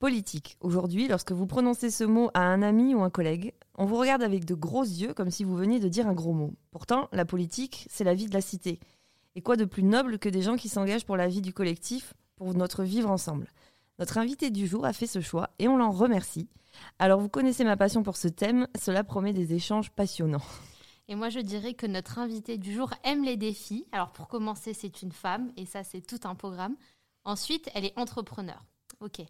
Politique. Aujourd'hui, lorsque vous prononcez ce mot à un ami ou un collègue, on vous regarde avec de gros yeux comme si vous veniez de dire un gros mot. Pourtant, la politique, c'est la vie de la cité. Et quoi de plus noble que des gens qui s'engagent pour la vie du collectif, pour notre vivre ensemble? Notre invité du jour a fait ce choix et on l'en remercie. Alors vous connaissez ma passion pour ce thème, cela promet des échanges passionnants. Et moi, je dirais que notre invité du jour aime les défis. Alors, pour commencer, c'est une femme, et ça, c'est tout un programme. Ensuite, elle est entrepreneur. Ok.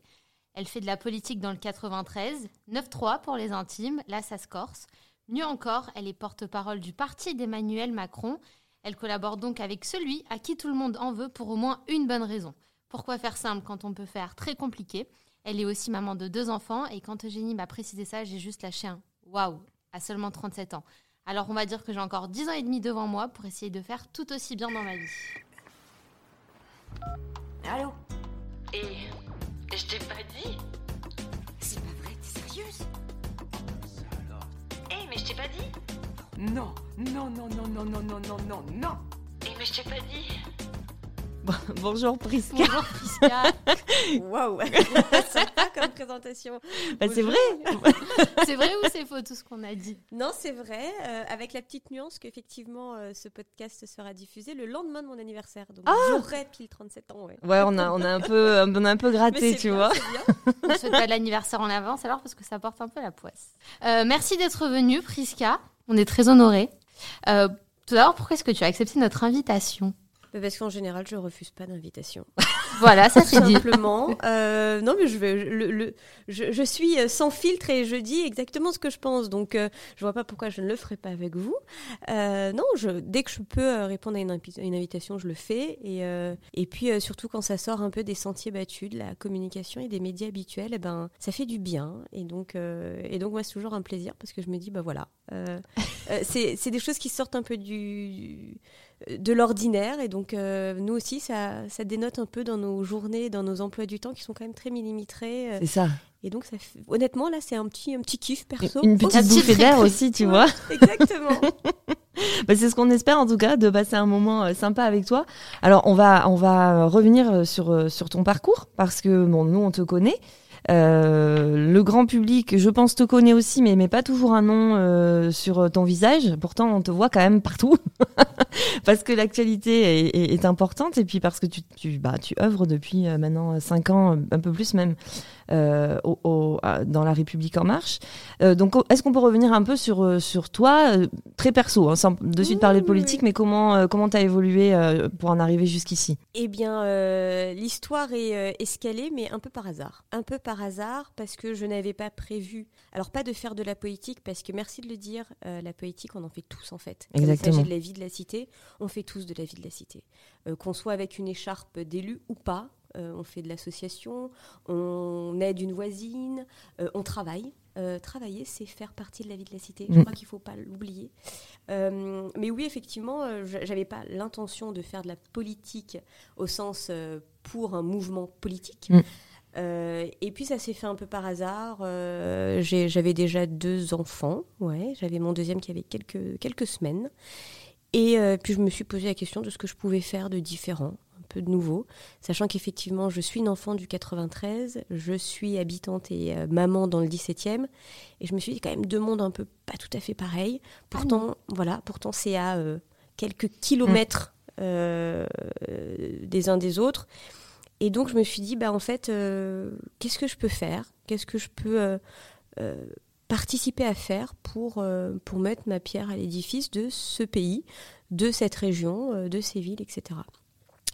Elle fait de la politique dans le 93, 9-3 pour les intimes, là, ça se corse. Mieux encore, elle est porte-parole du parti d'Emmanuel Macron. Elle collabore donc avec celui à qui tout le monde en veut pour au moins une bonne raison. Pourquoi faire simple quand on peut faire très compliqué? Elle est aussi maman de deux enfants, et quand Eugénie m'a précisé ça, j'ai juste lâché un waouh à seulement 37 ans. Alors on va dire que j'ai encore 10 ans et demi devant moi pour essayer de faire tout aussi bien dans ma vie. Allô? Et je t'ai pas dit. C'est pas vrai, t'es sérieuse? Eh, mais je t'ai pas dit. Non, non, non, non, non, non, non, non, non, non. Eh, mais je t'ai pas dit Bonjour Prisca. Bonjour Prisca. Waouh Sympa comme présentation. Bah, c'est vrai. c'est vrai ou c'est faux tout ce qu'on a dit? Non, c'est vrai, euh, avec la petite nuance qu'effectivement euh, ce podcast sera diffusé le lendemain de mon anniversaire. Donc Ah j'aurai pile 37 ans, ouais. Ouais, on a, on a un peu, on a un peu gratté, tu bien, vois. bien. On ne souhaite pas de l'anniversaire en avance alors parce que ça porte un peu la poisse. Euh, merci d'être venue Prisca. On est très honorés. Euh, tout d'abord, pourquoi est-ce que tu as accepté notre invitation? Parce qu'en général, je refuse pas d'invitation. Voilà, ça c'est dit. Simplement. Euh, non, mais je, vais, le, le- je, je suis euh, sans filtre et je dis exactement ce que je pense. Donc, euh, je vois pas pourquoi je ne le ferai pas avec vous. Euh, non, je, dès que je peux répondre à une, invi- une invitation, je le fais. Et, et puis, surtout quand ça sort un peu des sentiers battus, de la communication et des médias habituels, eh ben, ça fait du bien. Et donc, et donc moi, c'est toujours un plaisir parce que je me dis, bah voilà. c'est c'est des choses qui sortent un peu du de l'ordinaire et donc euh, nous aussi ça, ça dénote un peu dans nos journées, dans nos emplois du temps qui sont quand même très millimétrés euh, C'est ça. et donc ça fait- honnêtement là c'est un petit un petit kiff perso. Une petite petite bouffée d'air aussi, tu Ouais. vois. Exactement. Bah, c'est ce qu'on espère en tout cas, de passer un moment euh, sympa avec toi. Alors on va, on va revenir sur, sur ton parcours parce que bon, nous on te connaît. Euh, le grand public, je pense, te connaît aussi, mais, mais pas toujours un nom euh, sur ton visage. Pourtant, on te voit quand même partout, parce que l'actualité est, importante, et puis parce que tu, tu, bah, tu œuvres depuis euh, maintenant cinq ans, un peu plus même, euh, au, au- à- dans la République en marche. Euh, donc, est-ce qu'on peut revenir un peu sur, euh, sur toi, euh, très perso, hein, sans de suite parler de oui, politique, mais comment euh, comment t'as évolué euh, pour en arriver jusqu'ici? Eh bien, euh, l'histoire est euh, escalée, mais un peu par hasard. Un peu par hasard, parce que je n'avais pas prévu. Alors, pas de faire de la politique, parce que merci de le dire, euh, la politique, on en fait tous en fait. Quand Exactement. il s'agit de la vie de la cité, on fait tous de la vie de la cité. Euh, Qu'on soit avec une écharpe d'élu ou pas, euh, on fait de l'association, on aide une voisine, euh, on travaille. Euh, travailler, c'est faire partie de la vie de la cité. Je Mm. crois qu'il ne faut pas l'oublier. Mais oui, effectivement, je- j'avais pas l'intention de faire de la politique au sens pour un mouvement politique. Mm. Euh, et puis ça s'est fait un peu par hasard. Euh, j'avais déjà deux enfants. Ouais, j'avais mon deuxième qui avait quelques quelques semaines. Et euh, puis je me suis posé la question de ce que je pouvais faire de différent, peu de nouveau, sachant qu'effectivement je suis une enfant du 93, je suis habitante et euh, maman dans le 17e, et je me suis dit quand même deux mondes un peu pas tout à fait pareils. Pourtant, voilà, pourtant c'est à euh, quelques kilomètres euh, euh, des uns des autres. Et donc je me suis dit, bah en fait, qu'est-ce que je peux faire? Qu'est-ce que je peux participer à faire pour, euh, pour mettre ma pierre à l'édifice de ce pays, de cette région, euh, de ces villes, etc.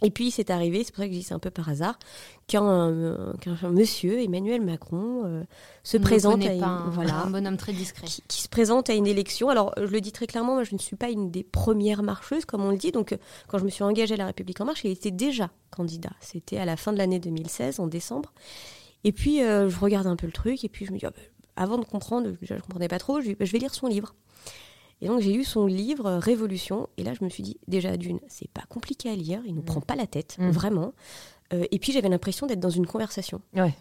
Et puis c'est arrivé, c'est pour ça que je dis c'est un peu par hasard, qu'un euh, qu'un monsieur, Emmanuel Macron, euh, se On présente à une, pas un, voilà, un bonhomme très discret. qui, qui se présente à une élection. Alors, je le dis très clairement, moi, je ne suis pas une des premières marcheuses, comme on le dit. Donc, euh, quand je me suis engagée à La République En Marche, il était déjà candidat. C'était à la fin de l'année 2016, en décembre. Et puis, euh, je regarde un peu le truc, et puis je me dis, ah, bah, avant de comprendre, déjà, je ne comprenais pas trop, bah, je vais lire son livre. Et donc, j'ai lu son livre, euh, Révolution, et là, je me suis dit, déjà, d'une, c'est pas compliqué à lire, il ne nous prend pas la tête, Mm. vraiment. Euh, et puis, j'avais l'impression d'être dans une conversation. Ouais.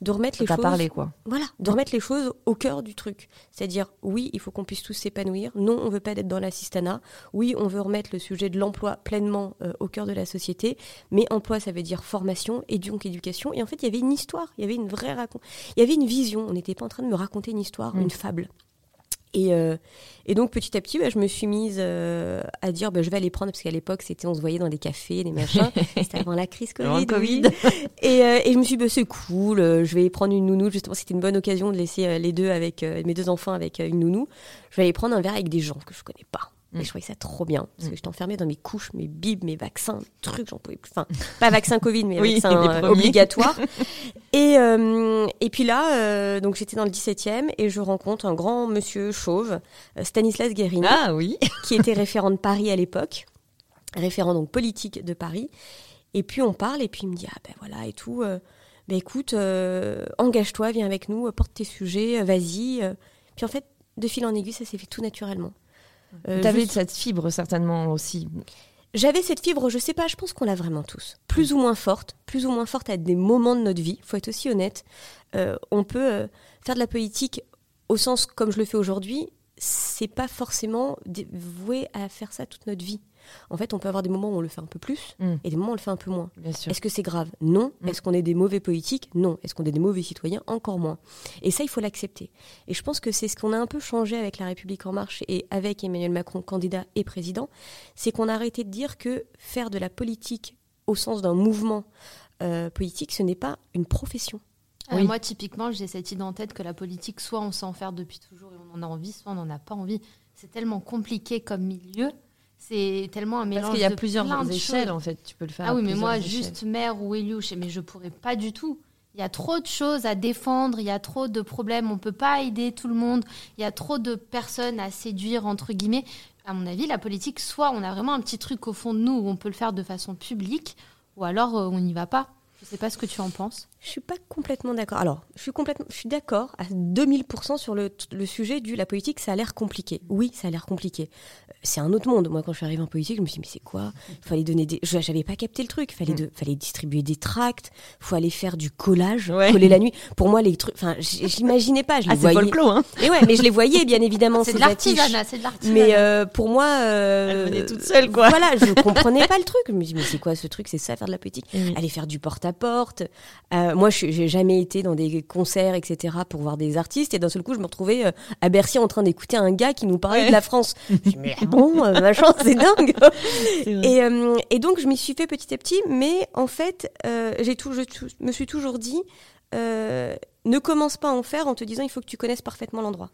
de remettre les choses parlé, quoi. voilà, de remettre les choses au cœur du truc. C'est-à-dire, oui, il faut qu'on puisse tous s'épanouir. Non, on veut pas être dans l'assistanat. Oui, on veut remettre le sujet de l'emploi pleinement euh, au cœur de la société. Mais emploi, ça veut dire formation et donc éducation. Et en fait, il y avait une histoire, il y avait une vraie racon- il y avait une vision. On n'était pas en train de me raconter une histoire, Mm. une fable. Et, euh, et donc petit à petit, bah, je me suis mise euh, à dire, bah, je vais aller prendre parce qu'à l'époque, c'était, on se voyait dans des cafés, des machins. c'était avant la crise Covid. Et, euh, et je me suis dit, bah, c'est cool, je vais prendre une nounou. Justement, c'était une bonne occasion de laisser les deux avec mes deux enfants avec une nounou. Je vais aller prendre un verre avec des gens que je connais pas. Mm. Et je trouvais ça trop bien. Parce Mm. que j'étais enfermée dans mes couches, mes bibes, mes vaccins, mes trucs, j'en pouvais plus. Enfin, pas vaccin Covid, mais Oui, vaccin euh, obligatoire. et, euh, et puis là, euh, donc j'étais dans le 17e et je rencontre un grand monsieur chauve, Stanislas Guérini Ah oui. qui était référent de Paris à l'époque, référent donc politique de Paris. Et puis on parle et puis il me dit ah ben voilà et tout. ben écoute, engage-toi, viens avec nous, porte tes sujets, vas-y. Puis en fait, de fil en aiguille, ça s'est fait tout naturellement. Euh, cette fibre certainement aussi. J'avais cette fibre, je sais pas, je pense qu'on l'a vraiment tous. Plus ou moins forte, plus ou moins forte à des moments de notre vie. Faut être aussi honnête. Euh, on peut euh, faire de la politique au sens comme je le fais aujourd'hui. C'est pas forcément voué à faire ça toute notre vie. En fait, on peut avoir des moments où on le fait un peu plus Mm. et des moments où on le fait un peu moins. Bien sûr. Est-ce que c'est grave? Non. Mm. Est-ce qu'on est des mauvais politiques? Non. Est-ce qu'on est des mauvais citoyens? Encore moins. Et ça, il faut l'accepter. Et je pense que c'est ce qu'on a un peu changé avec la République en marche et avec Emmanuel Macron, candidat et président, c'est qu'on a arrêté de dire que faire de la politique au sens d'un mouvement euh, politique, ce n'est pas une profession. Euh, Oui. Moi, typiquement, j'ai cette idée en tête que la politique, soit on sait en faire depuis toujours et on en a envie, soit on n'en a pas envie. C'est tellement compliqué comme milieu. C'est tellement un mélange Parce qu'il y a de plusieurs échelles en fait. Tu peux le faire. Ah oui, mais moi, échelles. juste maire ou élu, mais je pourrais pas du tout. Il y a trop de choses à défendre, il y a trop de problèmes, on peut pas aider tout le monde, il y a trop de personnes à séduire, entre guillemets. À mon avis, la politique, soit on a vraiment un petit truc au fond de nous où on peut le faire de façon publique, ou alors euh, on n'y va pas. Je sais pas ce que tu en penses. Je suis pas complètement d'accord. Alors, je suis complètement, je suis d'accord à 2000% sur le, le sujet du la politique. Ça a l'air compliqué. Oui, ça a l'air compliqué. Euh, C'est un autre monde. Moi, quand je suis arrivée en politique, je me suis dit mais c'est quoi? Il fallait donner des. je- J'avais pas capté le truc. Il fallait, de... fallait distribuer des tracts. Faut aller faire du collage, Ouais. coller la nuit. Pour moi, les trucs. Enfin, j'imaginais pas. Je les Ah, c'est voyais. folklore, hein. Et ouais, mais je les voyais bien évidemment. C'est de l'artisanat, c'est de l'artisanat. Mais euh, pour moi, euh, Elle venait toute seule, quoi. Voilà, je comprenais pas le truc. Je me dis mais c'est quoi ce truc? C'est ça faire de la politique Oui. aller faire du porte-à-porte. Euh, moi, je j'ai jamais été dans des concerts, etc., pour voir des artistes. Et d'un seul coup, je me retrouvais euh, à Bercy en train d'écouter un gars qui nous parlait Ouais. de la France. Je me dis, mais bon, euh, machin, c'est dingue. Et, et donc, je m'y suis fait petit à petit. Mais en fait, j'ai tout, je me suis toujours dit, ne commence pas à en faire en te disant, il faut que tu connaisses parfaitement l'endroit.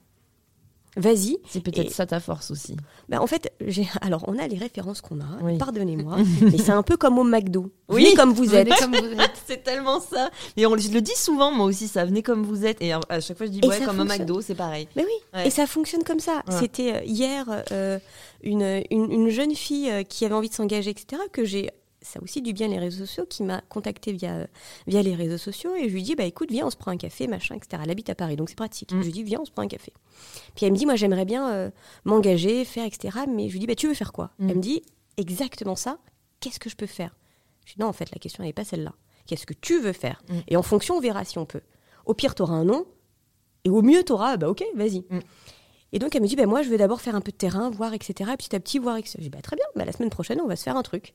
Vas-y. C'est peut-être Et- ça ta force aussi. Bah, en fait, j'ai alors on a les références qu'on a. Oui. Pardonnez-moi, mais c'est un peu comme au McDo. Oui. Venez comme vous êtes. Venez comme vous êtes. C'est tellement ça. Et on je le dis souvent, moi aussi, ça venait comme vous êtes. Et à à chaque fois, je dis, Et ouais, comme fonctionne. McDo, c'est pareil. Mais oui, Ouais. et ça fonctionne comme ça. Ouais. C'était euh, hier euh, une, une, une jeune fille euh, qui avait envie de s'engager, etc., que j'ai, ça a aussi du bien les réseaux sociaux, qui m'a contacté via, via les réseaux sociaux et je lui dis, bah écoute, viens, on se prend un café, machin, etc. Elle habite à Paris, donc c'est pratique. Mm. Je lui dis, viens, on se prend un café. Puis elle me dit, moi j'aimerais bien euh, m'engager, faire, etc., mais je lui dis, bah tu veux faire quoi? Mm. Elle me dit, exactement ça, qu'est-ce que je peux faire? Je dis, non, en fait, la question n'est pas celle-là. Qu'est-ce que tu veux faire? Mm. Et en fonction, on verra si on peut. Au pire, tu auras un nom, et au mieux, tu auras, bah ok, vas-y. Et donc elle me dit, bah, moi je veux d'abord faire un peu de terrain, voir, etc. Et petit à petit, voir, etc. Je dis, bah, très bien, bah, la semaine prochaine, on va se faire un truc.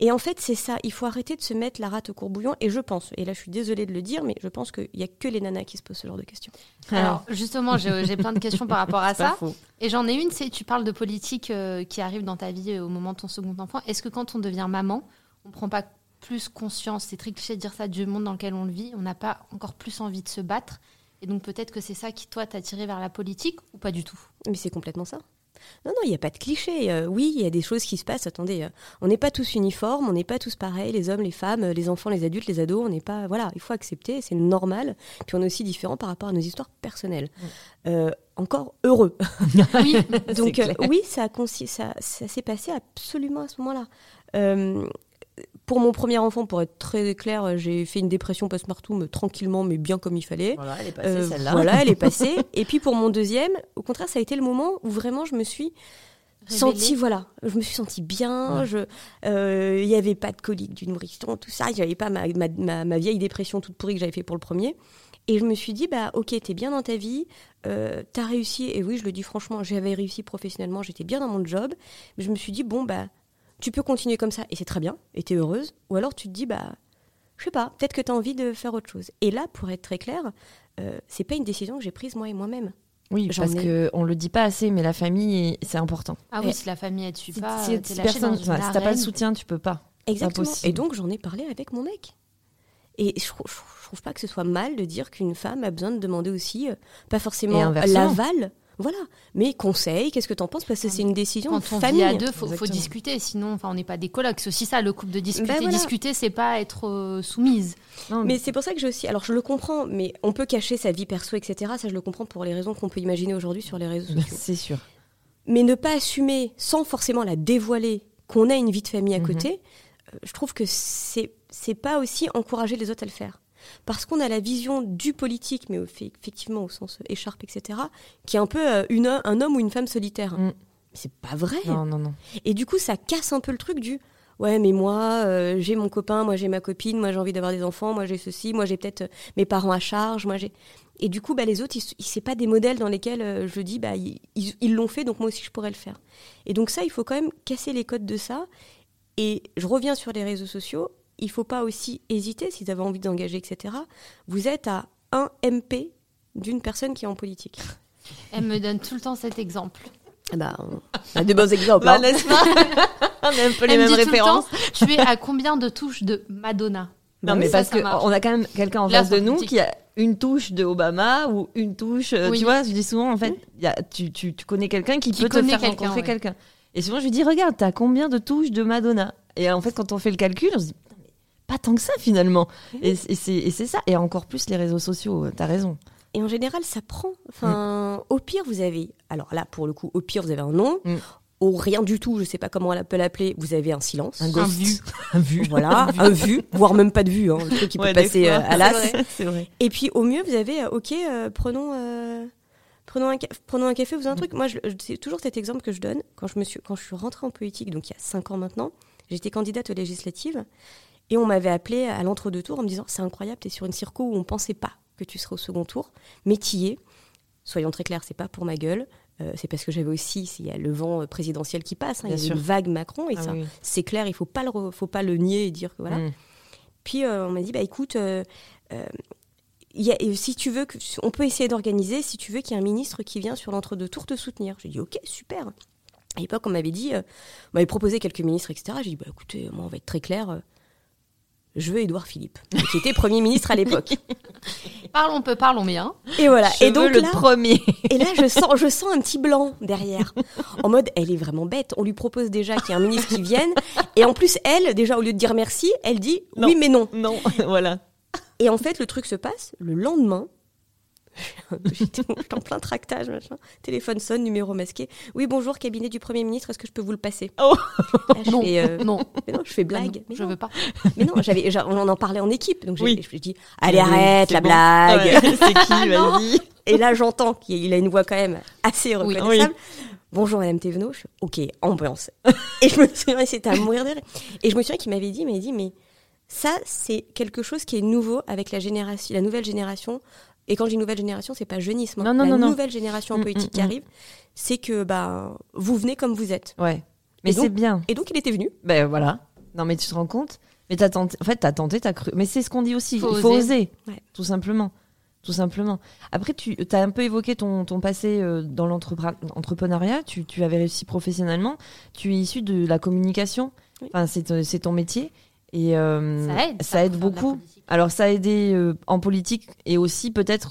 Et en fait, c'est ça, il faut arrêter de se mettre la rate au courbouillon. Et je pense, et là je suis désolée de le dire, mais je pense qu'il n'y a que les nanas qui se posent ce genre de questions. Alors, justement, j'ai j'ai plein de questions par rapport à ça. faux. Et j'en ai une, c'est tu parles de politique euh, qui arrive dans ta vie euh, au moment de ton second enfant. Est-ce que quand on devient maman, on prend pas plus conscience, c'est très cliché de dire ça, du monde dans lequel on le vit, on n'a pas encore plus envie de se battre Et donc peut-être que c'est ça qui, toi, t'a tiré vers la politique ou pas du tout? Mais c'est complètement ça. Non, non, il n'y a pas de cliché. Euh, oui, il y a des choses qui se passent. Attendez, euh, on n'est pas tous uniformes, on n'est pas tous pareils, les hommes, les femmes, euh, les enfants, les adultes, les ados. On n'est pas. Voilà, il faut accepter, c'est normal. Puis on est aussi différents par rapport à nos histoires personnelles. Euh, encore heureux. Oui, Donc oui, ça, ça, ça s'est passé absolument à ce moment-là. Euh, pour mon premier enfant, pour être très clair, euh, j'ai fait une dépression post-mortem tranquillement, mais bien comme il fallait. Voilà, elle est passée Euh, celle-là. Voilà, elle est passée. Et puis pour mon deuxième, au contraire, ça a été le moment où vraiment je me suis senti voilà je me suis sentie bien Ouais. je euh, il y avait pas de colique du nourrisson tout ça j'avais pas ma, ma, ma- ma vieille dépression toute pourrie que j'avais fait pour le premier et je me suis dit bah ok t'es bien dans ta vie euh, t'as réussi et oui je le dis franchement j'avais réussi professionnellement j'étais bien dans mon job mais je me suis dit bon bah tu peux continuer comme ça et c'est très bien et t'es heureuse ou alors tu te dis bah je sais pas peut-être que t'as envie de faire autre chose et là pour être très clair euh, c'est pas une décision que j'ai prise moi et moi-même Oui, parce ai- que on le dit pas assez, mais la famille, c'est important. Ah Et- oui, si la famille elle te suit Si, pas, si- euh, si lâché personne, dans une enfin, si t'as pas le soutien, tu peux pas. Exactement. Et donc j'en ai parlé avec mon mec. Et je, je trou- je trouve pas que ce soit mal de dire qu'une femme a besoin de demander aussi, euh, pas forcément l'aval, voilà, mais conseil, qu'est-ce que t'en penses? Parce que c'est une décision Quand de on famille. vit à deux, faut, faut discuter. Sinon, enfin, on n'est pas des colocs. C'est aussi ça, le couple de discuter. Bah voilà. Discuter, c'est pas être euh, soumise. Non, Mais c'est pour ça que j'ai aussi. Alors je le comprends, mais on peut cacher sa vie perso, etc. Ça, je le comprends pour les raisons qu'on peut imaginer aujourd'hui sur les réseaux sociaux. c'est sûr. mais ne pas assumer, sans forcément la dévoiler, qu'on a une vie de famille à Mhm. côté, euh, je trouve que c'est c'est pas aussi encourager les autres à le faire. Parce qu'on a la vision du politique, mais effectivement au sens écharpe, etc., qui est un peu euh, une, un homme ou une femme solitaire. Mm. C'est pas vrai. Non, non, non. Et du coup, ça casse un peu le truc du ouais, mais moi, euh, j'ai mon copain, moi j'ai ma copine, moi j'ai envie d'avoir des enfants, moi j'ai ceci, moi j'ai peut-être euh, mes parents à charge, moi j'ai. Et du coup, bah, les autres, ils, c'est pas des modèles dans lesquels euh, je dis bah ils l'ont fait, donc moi aussi je pourrais le faire. Et donc ça, il faut quand même casser les codes de ça. Et je reviens sur les réseaux sociaux. Il faut pas aussi hésiter si vous avez envie d'engager, etc. Vous êtes à un MP d'une personne qui est en politique. Elle me donne tout le temps cet exemple. Ah Bah, on a des bons exemples. Bah, hein. n'est-ce pas On a un peu les Elle me mêmes dit tout le références. temps, tu es à combien de touches de Madonna? Non, Oui, mais ça, parce ça que marche. on a quand même quelqu'un en Là, face de nous politique. qui a une touche de Obama ou une touche. euh, Oui. Tu vois, je dis souvent, en fait, y a, tu, tu, tu connais quelqu'un qui, Qui peut te faire quelqu'un, rencontrer ouais. quelqu'un. Et souvent, je lui dis, regarde, t'as combien de touches de Madonna? Et en fait, quand on fait le calcul, on se dit, pas tant que ça finalement. Et, et c'est et c'est ça. Et encore plus les réseaux sociaux, euh, t'as raison. Et en général, ça prend. Enfin, au pire, vous avez. Alors là, pour le coup, au pire, vous avez un nom. Mm. Au rien du tout, je sais pas comment on peut l'appeler, vous avez un silence. Un Un ghost. vu. Un vu. Voilà, un vu, voire même pas de vue, hein, le truc qui peut Ouais, passer fois. euh, à l'as. C'est vrai, C'est vrai. Et puis au mieux, vous avez, euh, ok, euh, prenons, euh, prenons, un prenons un café, vous avez un truc. Moi, c'est toujours cet exemple que je donne. Quand je, me suis, quand je suis rentrée en politique, donc il y a cinq ans maintenant, j'étais candidate aux législatives et on m'avait appelé à l'entre-deux tours en me disant C'est incroyable, tu es sur une circo où on pensait pas que tu serais au second tour, mais t'y es. Soyons très clairs, c'est pas pour ma gueule. euh, c'est parce que j'avais aussi, il y a le vent présidentiel qui passe, hein, il y a sûr. une vague Macron, et Ah ça, oui. c'est clair, il faut pas le, faut pas le nier et dire que voilà. Mm. Puis euh, on m'a dit bah écoute, euh, il y a- et si tu veux, que, on peut essayer d'organiser. Si tu veux qu'il y ait un ministre qui vient sur l'entre-deux tours te soutenir. J'ai dit ok super. À l'époque on m'avait dit, on m'avait proposé quelques ministres etc. J'ai dit bah écoutez moi on va être très clair. Je veux Édouard Philippe, qui était Premier ministre à l'époque. Parlons peu, parlons bien. Et voilà. Je et donc veux le là, premier. et là, je sens, je sens un petit blanc derrière. En mode, elle est vraiment bête. On lui propose déjà qu'il y ait un ministre qui vienne. Et en plus, elle, déjà, au lieu de dire merci, elle dit Non. oui, mais non. Non, voilà. Et en fait, le truc se passe. Le lendemain, j'étais en plein tractage, machin. Téléphone sonne, numéro masqué. Oui, bonjour, cabinet du Premier ministre, est-ce que je peux vous le passer? Oh. Là, je Non. fais, euh, Non, mais non, je fais Ah non, blague. mais, je non, veux pas. mais non, j'avais, on en parlait en équipe. Donc j'ai Oui. je dis, allez, Oui, arrête la bon. blague. Ouais, c'est qui, vas-y. Et là, j'entends qu'il a une voix quand même assez Oui. reconnaissable. Bonjour Madame Thévenot. Je ok, ambiance. et je me souviens, c'était à mourir de rire. Et je me souviens qu'il m'avait dit, il m'avait dit, mais ça, c'est quelque chose qui est nouveau avec la génération, la nouvelle génération. Et quand je dis nouvelle génération, c'est pas jeunisme. hein. Non, non, la non, non. nouvelle génération en Mm, politique mm, qui mm. arrive, c'est que bah vous venez comme vous êtes. Ouais. Mais c'est bien. Et donc il était venu. Ben voilà. Non, mais tu te rends compte? Mais t'as tenté. En fait, t'as tenté, t'as cru. Mais c'est ce qu'on dit aussi. Faut Il faut oser. oser. Ouais. Tout simplement. Tout simplement. Après, tu as un peu évoqué ton, ton passé euh, dans l'entrepreneuriat. Tu, tu avais réussi professionnellement. Tu es issu de la communication. Oui. Enfin, c'est ton- c'est ton métier. Et euh, Ça aide. ça aide beaucoup. Alors, ça a aidé euh, en politique et aussi peut-être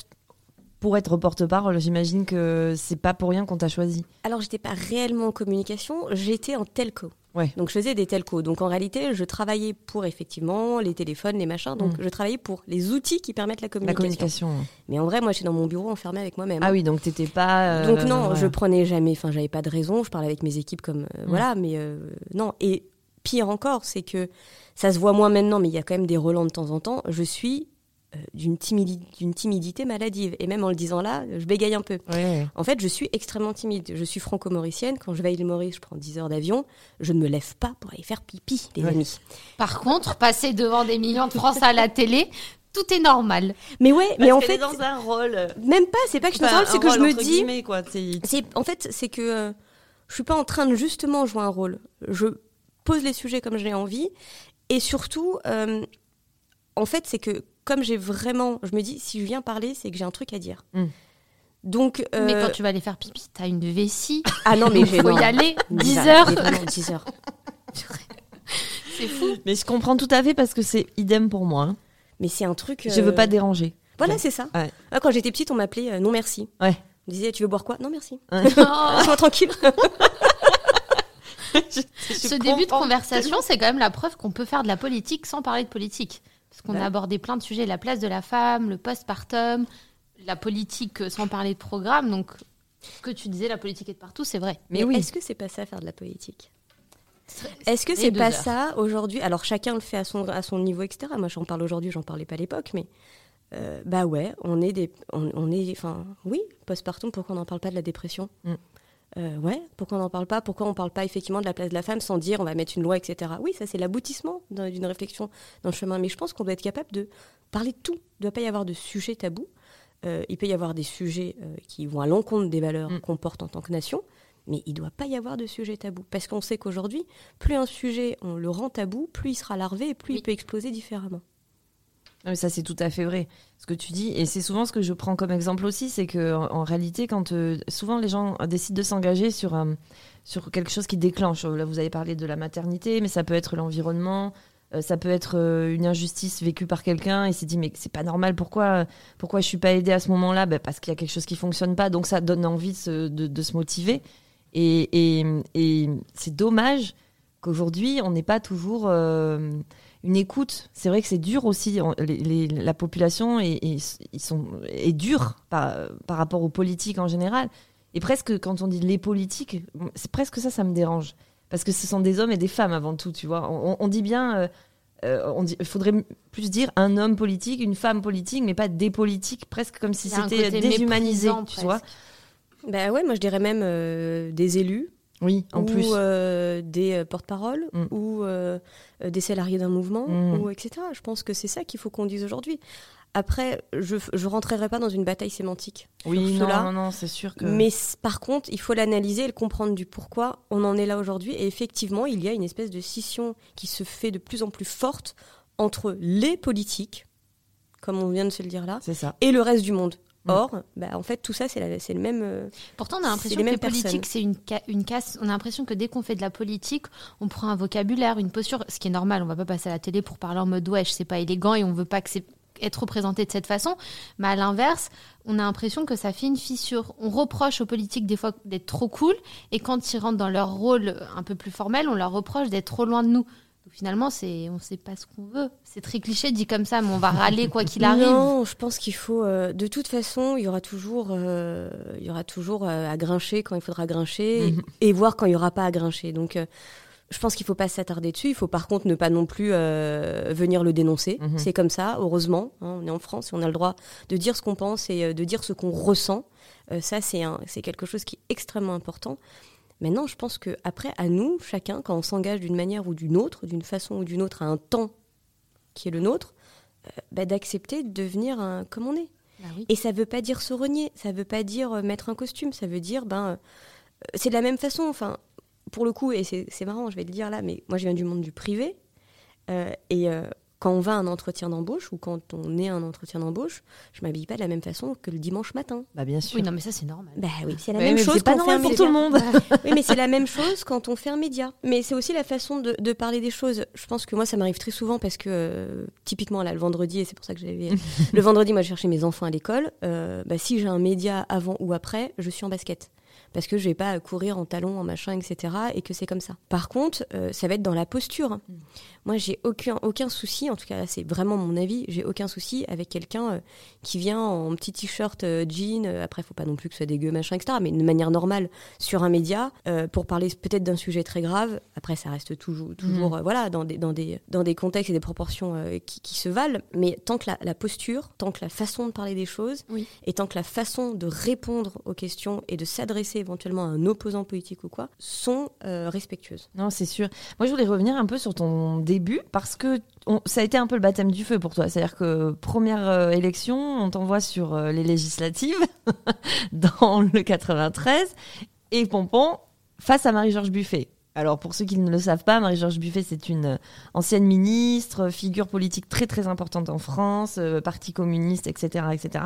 pour être porte-parole. J'imagine que c'est pas pour rien qu'on t'a choisi. Alors j'étais pas réellement en communication, j'étais en telco. Ouais. Donc je faisais des telcos. Donc en réalité, je travaillais pour effectivement les téléphones, les machins. Donc Mm. je travaillais pour les outils qui permettent la La communication. communication. Mais en vrai, moi, j'étais dans mon bureau enfermée avec moi-même. Ah oui, donc t'étais pas. euh, Donc non, voilà. je prenais jamais. Enfin, j'avais pas de raison. Je parlais avec mes équipes comme euh, Mm. voilà, mais euh, non. Et pire encore, c'est que ça se voit moins maintenant, mais il y a quand même des relents de temps en temps. Je suis euh, d'une timidi- d'une timidité maladive. Et même en le disant là, je bégaye un peu. Ouais. En fait, je suis extrêmement timide. Je suis franco-mauricienne. Quand je vais à l'île Maurice, je prends 10 heures d'avion. Je ne me lève pas pour aller faire pipi, les Ouais. amis. Par contre, passer devant des millions de Français à la télé, tout est normal. Mais ouais, mais en fait, dans un rôle. même pas. C'est pas que je suis dans un rôle, c'est que je me dis. dis. Quoi. C'est- C'est en fait, c'est que euh, je suis pas en train de justement jouer un rôle. Je pose les sujets comme j'ai envie, et surtout, euh, en fait, c'est que comme j'ai vraiment, je me dis, si je viens parler, c'est que j'ai un truc à dire. Mm. Donc, euh, Mais quand tu vas aller faire pipi, t'as une vessie. ah non, mais Il faut non. y aller 10 Dix heures. mais vraiment, 10 heures. C'est fou. Mais je comprends tout à fait parce que c'est idem pour moi. hein. Mais c'est un truc. Je veux euh, pas déranger. Voilà, c'est ça. Ouais. Ah, Quand j'étais petite, on m'appelait euh, non merci. Ouais. On disait, tu veux boire quoi? Non merci. Oh. Laisse-moi tranquille. Ce début de conversation, c'est quand même la preuve qu'on peut faire de la politique sans parler de politique. Parce qu'on Ouais. a abordé plein de sujets, la place de la femme, le postpartum, la politique euh, sans parler de programme. Donc, ce que tu disais, la politique est de partout, c'est vrai. Mais Mais oui. est-ce que c'est pas ça faire de la politique? Est-ce que c'est pas heures. ça aujourd'hui? Alors chacun le fait à son, à son niveau, etc. Moi j'en parle aujourd'hui, j'en parlais pas à l'époque, mais euh, bah ouais, on est des, on, on est, enfin oui, postpartum. Pourquoi on n'en parle pas de la dépression? Mm. Euh, Ouais, pourquoi on n'en parle pas? Pourquoi on parle pas effectivement de la place de la femme sans dire on va mettre une loi, etc. Oui, ça c'est l'aboutissement d'un- d'une réflexion dans le chemin. Mais je pense qu'on doit être capable de parler de tout. Il ne doit pas y avoir de sujet tabou. Euh, il peut y avoir des sujets euh, qui vont à l'encontre des valeurs Mm. qu'on porte en tant que nation, mais il ne doit pas y avoir de sujet tabou. Parce qu'on sait qu'aujourd'hui, plus un sujet, on le rend tabou, plus il sera larvé et plus Oui. il peut exploser différemment. Non, mais ça, c'est tout à fait vrai, ce que tu dis. Et c'est souvent ce que je prends comme exemple aussi, c'est que en, réalité, quand euh, souvent les gens décident de s'engager sur, un- sur quelque chose qui déclenche, là vous avez parlé de la maternité, mais ça peut être l'environnement, euh, ça peut être euh, une injustice vécue par quelqu'un, il s'est dit, mais c'est pas normal, pourquoi, pourquoi je suis pas aidé à ce moment-là? Ben, Parce qu'il y a quelque chose qui fonctionne pas, donc ça donne envie de se, de, se motiver. Et, et, et c'est dommage qu'aujourd'hui, on n'ait pas toujours euh, une écoute. C'est vrai que c'est dur aussi. on- les- les- la population est, est- ils sont, est dure par, par rapport aux politiques en général. Et presque, quand on dit les politiques, c'est presque ça, ça me dérange. Parce que ce sont des hommes et des femmes avant tout, tu vois. On, on dit bien, euh, euh, on dit- il faudrait plus dire un homme politique, une femme politique, mais pas des politiques, presque comme si c'était déshumanisé, tu vois. Bah ouais, moi je dirais même euh, des élus, Oui, en ou plus. euh, des euh, porte-paroles, Mm. ou euh, euh, des salariés d'un mouvement, Mm. ou etc. Je pense que c'est ça qu'il faut qu'on dise aujourd'hui. Après, je ne rentrerai pas dans une bataille sémantique. oui, sur non, cela. non, non, c'est sûr que. Mais par contre, il faut l'analyser et le comprendre du pourquoi on en est là aujourd'hui. Et effectivement, il y a une espèce de scission qui se fait de plus en plus forte entre les politiques, comme on vient de se le dire là, ça. et le reste du monde. Mm. Or, bah, en fait, tout ça, c'est la- c'est le même. euh, Pourtant, on a C'est l'impression que les politiques, c'est une, ca- une casse. On a l'impression que dès qu'on fait de la politique, on prend un vocabulaire, une posture, ce qui est normal. On va pas passer à la télé pour parler en mode wesh, c'est pas élégant et on veut pas que c'est être représenté de cette façon. Mais à l'inverse, on a l'impression que ça fait une fissure. On reproche aux politiques des fois d'être trop cool et quand ils rentrent dans leur rôle un peu plus formel, on leur reproche d'être trop loin de nous. Donc finalement, c'est on sait pas ce qu'on veut. C'est très cliché dit comme ça, mais on va râler quoi qu'il arrive. Non, je pense qu'il faut. euh, de toute façon, il y aura toujours, euh, il y aura toujours euh, à grincher quand il faudra grincher Mhm. et, et voir quand il y aura pas à grincher. Donc, euh, je pense qu'il faut pas s'attarder dessus. Il faut par contre ne pas non plus euh, venir le dénoncer. Mhm. C'est comme ça, heureusement. hein, on est en France et on a le droit de dire ce qu'on pense et euh, de dire ce qu'on ressent. Euh, ça, c'est un- c'est quelque chose qui est extrêmement important. Maintenant, je pense que après, à nous, chacun, quand on s'engage d'une manière ou d'une autre, d'une façon ou d'une autre, à un temps qui est le nôtre, euh, bah, d'accepter de devenir un, comme on est. Bah oui. Et ça veut pas dire se renier, ça veut pas dire euh, mettre un costume, ça veut dire, ben, euh, c'est de la même façon. Enfin, pour le coup, et c'est marrant, je vais le dire là, mais moi je viens du monde du privé. et quand on va à un entretien d'embauche ou quand on est à un entretien d'embauche, je m'habille pas de la même façon que le dimanche matin. Bah, bien sûr. Oui, non, mais ça c'est normal. Bah oui, c'est la Ouais, même mais chose c'est pas quand on fait normal un pour média. tout le monde. Oui, mais c'est la même chose quand on fait un média. Mais c'est aussi la façon de, de parler des choses. Je pense que moi, ça m'arrive très souvent parce que, euh, typiquement, là, le vendredi, et c'est pour ça que j'avais. le vendredi, moi, je cherchais mes enfants à l'école. euh, bah, si j'ai un média avant ou après, je suis en basket. parce que je vais pas courir en talons, en machin, etc. Et que c'est comme ça. Par contre, euh, ça va être dans la posture. Moi, j'ai aucun, aucun souci, en tout cas c'est vraiment mon avis, j'ai aucun souci avec quelqu'un euh, qui vient en petit t-shirt euh, jean, euh, après, faut pas non plus que ce soit dégueu, machin, etc., mais de manière normale sur un média, euh, pour parler peut-être d'un sujet très grave. Après, ça reste toujours, toujours euh, voilà, dans des, dans, des, dans des contextes et des proportions qui, qui se valent, mais tant que la, la posture, tant que la façon de parler des choses, Oui. et tant que la façon de répondre aux questions et de s'adresser éventuellement à un opposant politique ou quoi, sont respectueuses. Non, c'est sûr. Moi, je voulais revenir un peu sur ton parce que ça a été un peu le baptême du feu pour toi. C'est-à-dire que première euh, élection, on t'envoie sur euh, les législatives dans le 93 et Pompon face à Marie-Georges Buffet. Alors pour ceux qui ne le savent pas, Marie-Georges Buffet c'est une euh, ancienne ministre, figure politique très très importante en France, euh, parti communiste, etc., etc.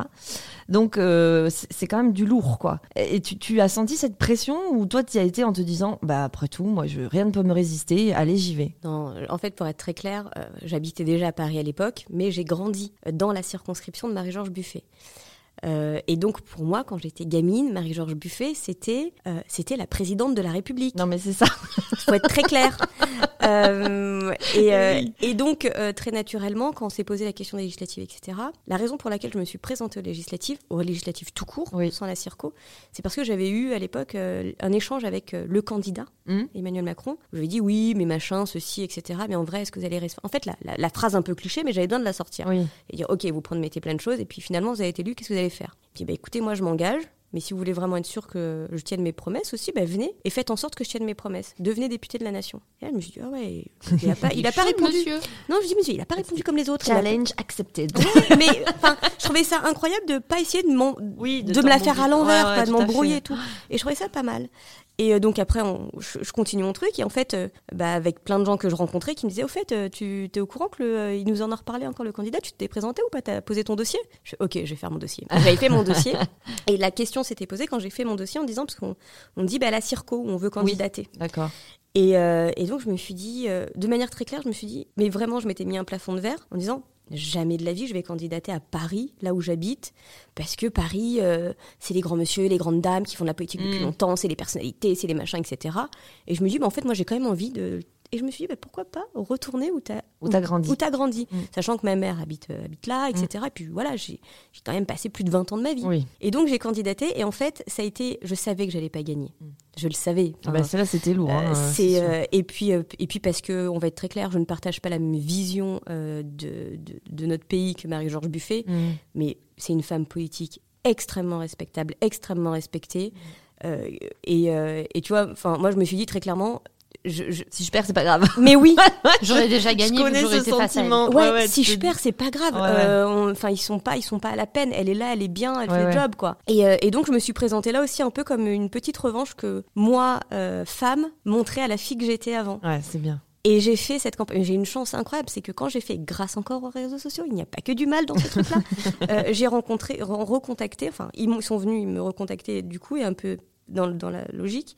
Donc euh, c'est quand même du lourd quoi. Et tu, as senti cette pression ou toi tu y as été en te disant bah après tout moi rien ne peut me résister, allez j'y vais? Non, en fait, pour être très clair, euh, j'habitais déjà à Paris à l'époque, mais j'ai grandi dans la circonscription de Marie-Georges Buffet. Euh, et donc, pour moi, quand j'étais gamine, Marie-Georges Buffet, c'était euh, c'était la présidente de la République. Non mais c'est ça. faut être très clair. Euh, et, et donc, très naturellement, quand on s'est posé la question des législatives, etc., la raison pour laquelle je me suis présentée aux législatives, aux législatives tout court, Oui. sans la circo, c'est parce que j'avais eu à l'époque un échange avec le candidat, Hum. Emmanuel Macron. Je lui ai dit oui, mais machin, ceci, etc. Mais en vrai, est-ce que vous allez rester En fait, la, la- la phrase un peu cliché, mais j'avais besoin de la sortir. Oui. Et dire, ok, vous promettez plein de choses, et puis finalement, vous avez été élu, qu'est-ce que vous allez faire Puis, bah, écoutez, moi, je m'engage. Mais si vous voulez vraiment être sûr que je tienne mes promesses aussi, bah, venez et faites en sorte que je tienne mes promesses. Devenez député de la nation. Et là, je me suis dit, ah ouais, il a pas, il a pas répondu. monsieur. Non, je dis, monsieur, il a pas répondu comme les autres. Il a- Challenge accepted. mais je trouvais ça incroyable de pas essayer de, Oui, de, me la faire à l'envers, Ouais, ouais, pas de m'embrouiller et tout. Et je trouvais ça pas mal. Et euh, donc après, on- je, je continue mon truc et en fait, euh, bah, avec plein de gens que je rencontrais qui me disaient, au fait, euh, tu es au courant que le, euh, il nous en a reparlé encore le candidat, tu t'es présenté ou pas, t'as posé ton dossier? Je fais, Ok, je vais faire mon dossier. J'avais fait mon dossier et la question s'était posée quand j'ai fait mon dossier en disant parce qu'on on dit bah la circo où on veut candidater. D'accord. Et, et donc je me suis dit, de manière très claire, je me suis dit, mais vraiment, je m'étais mis un plafond de verre en disant, jamais de la vie, je vais candidater à Paris, là où j'habite, parce que Paris, euh, c'est les grands monsieur, les grandes dames qui font de la politique depuis Mm. longtemps, c'est les personnalités, c'est les machins, etc. Et je me dis, bah, en fait, moi, j'ai quand même envie de... Et je me suis dit, bah, pourquoi pas retourner où t'as grandi. où t'as grandi, Mm. sachant que ma mère habite, euh, habite là, etc. Et puis voilà, j'ai quand même passé plus de 20 ans de ma vie. Oui. Et donc j'ai candidaté, et en fait, ça a été, je savais que j'allais pas gagner. Mm. Je le savais. Ah bah, celle-là c'était lourd. Euh, hein, sûr. euh, et puis euh, et puis parce que on va être très clair, je ne partage pas la même vision euh, de, de, de notre pays que Marie-Georges Buffet, mais c'est une femme politique extrêmement respectable, extrêmement respectée. Euh, et, euh, et tu vois, enfin moi je me suis dit très clairement, je, je- Si je perds c'est pas grave. mais oui, J'aurais déjà gagné, je connais ce été ouais, si je perds c'est pas grave. Euh, Enfin ils sont pas ils sont pas à la peine. Elle est là, elle est bien, elle Ouais, fait ouais. le job quoi. Et, euh, et donc je me suis présentée là aussi un peu comme une petite revanche que moi euh, femme montrais à la fille que j'étais avant. Ouais, c'est bien. Et j'ai fait cette campagne. J'ai une chance incroyable, c'est que quand j'ai fait, grâce encore aux réseaux sociaux, il n'y a pas que du mal dans ce truc-là. euh, j'ai rencontré, re- recontacté, enfin, ils sont venus me recontacter du coup, et un peu dans, dans la logique,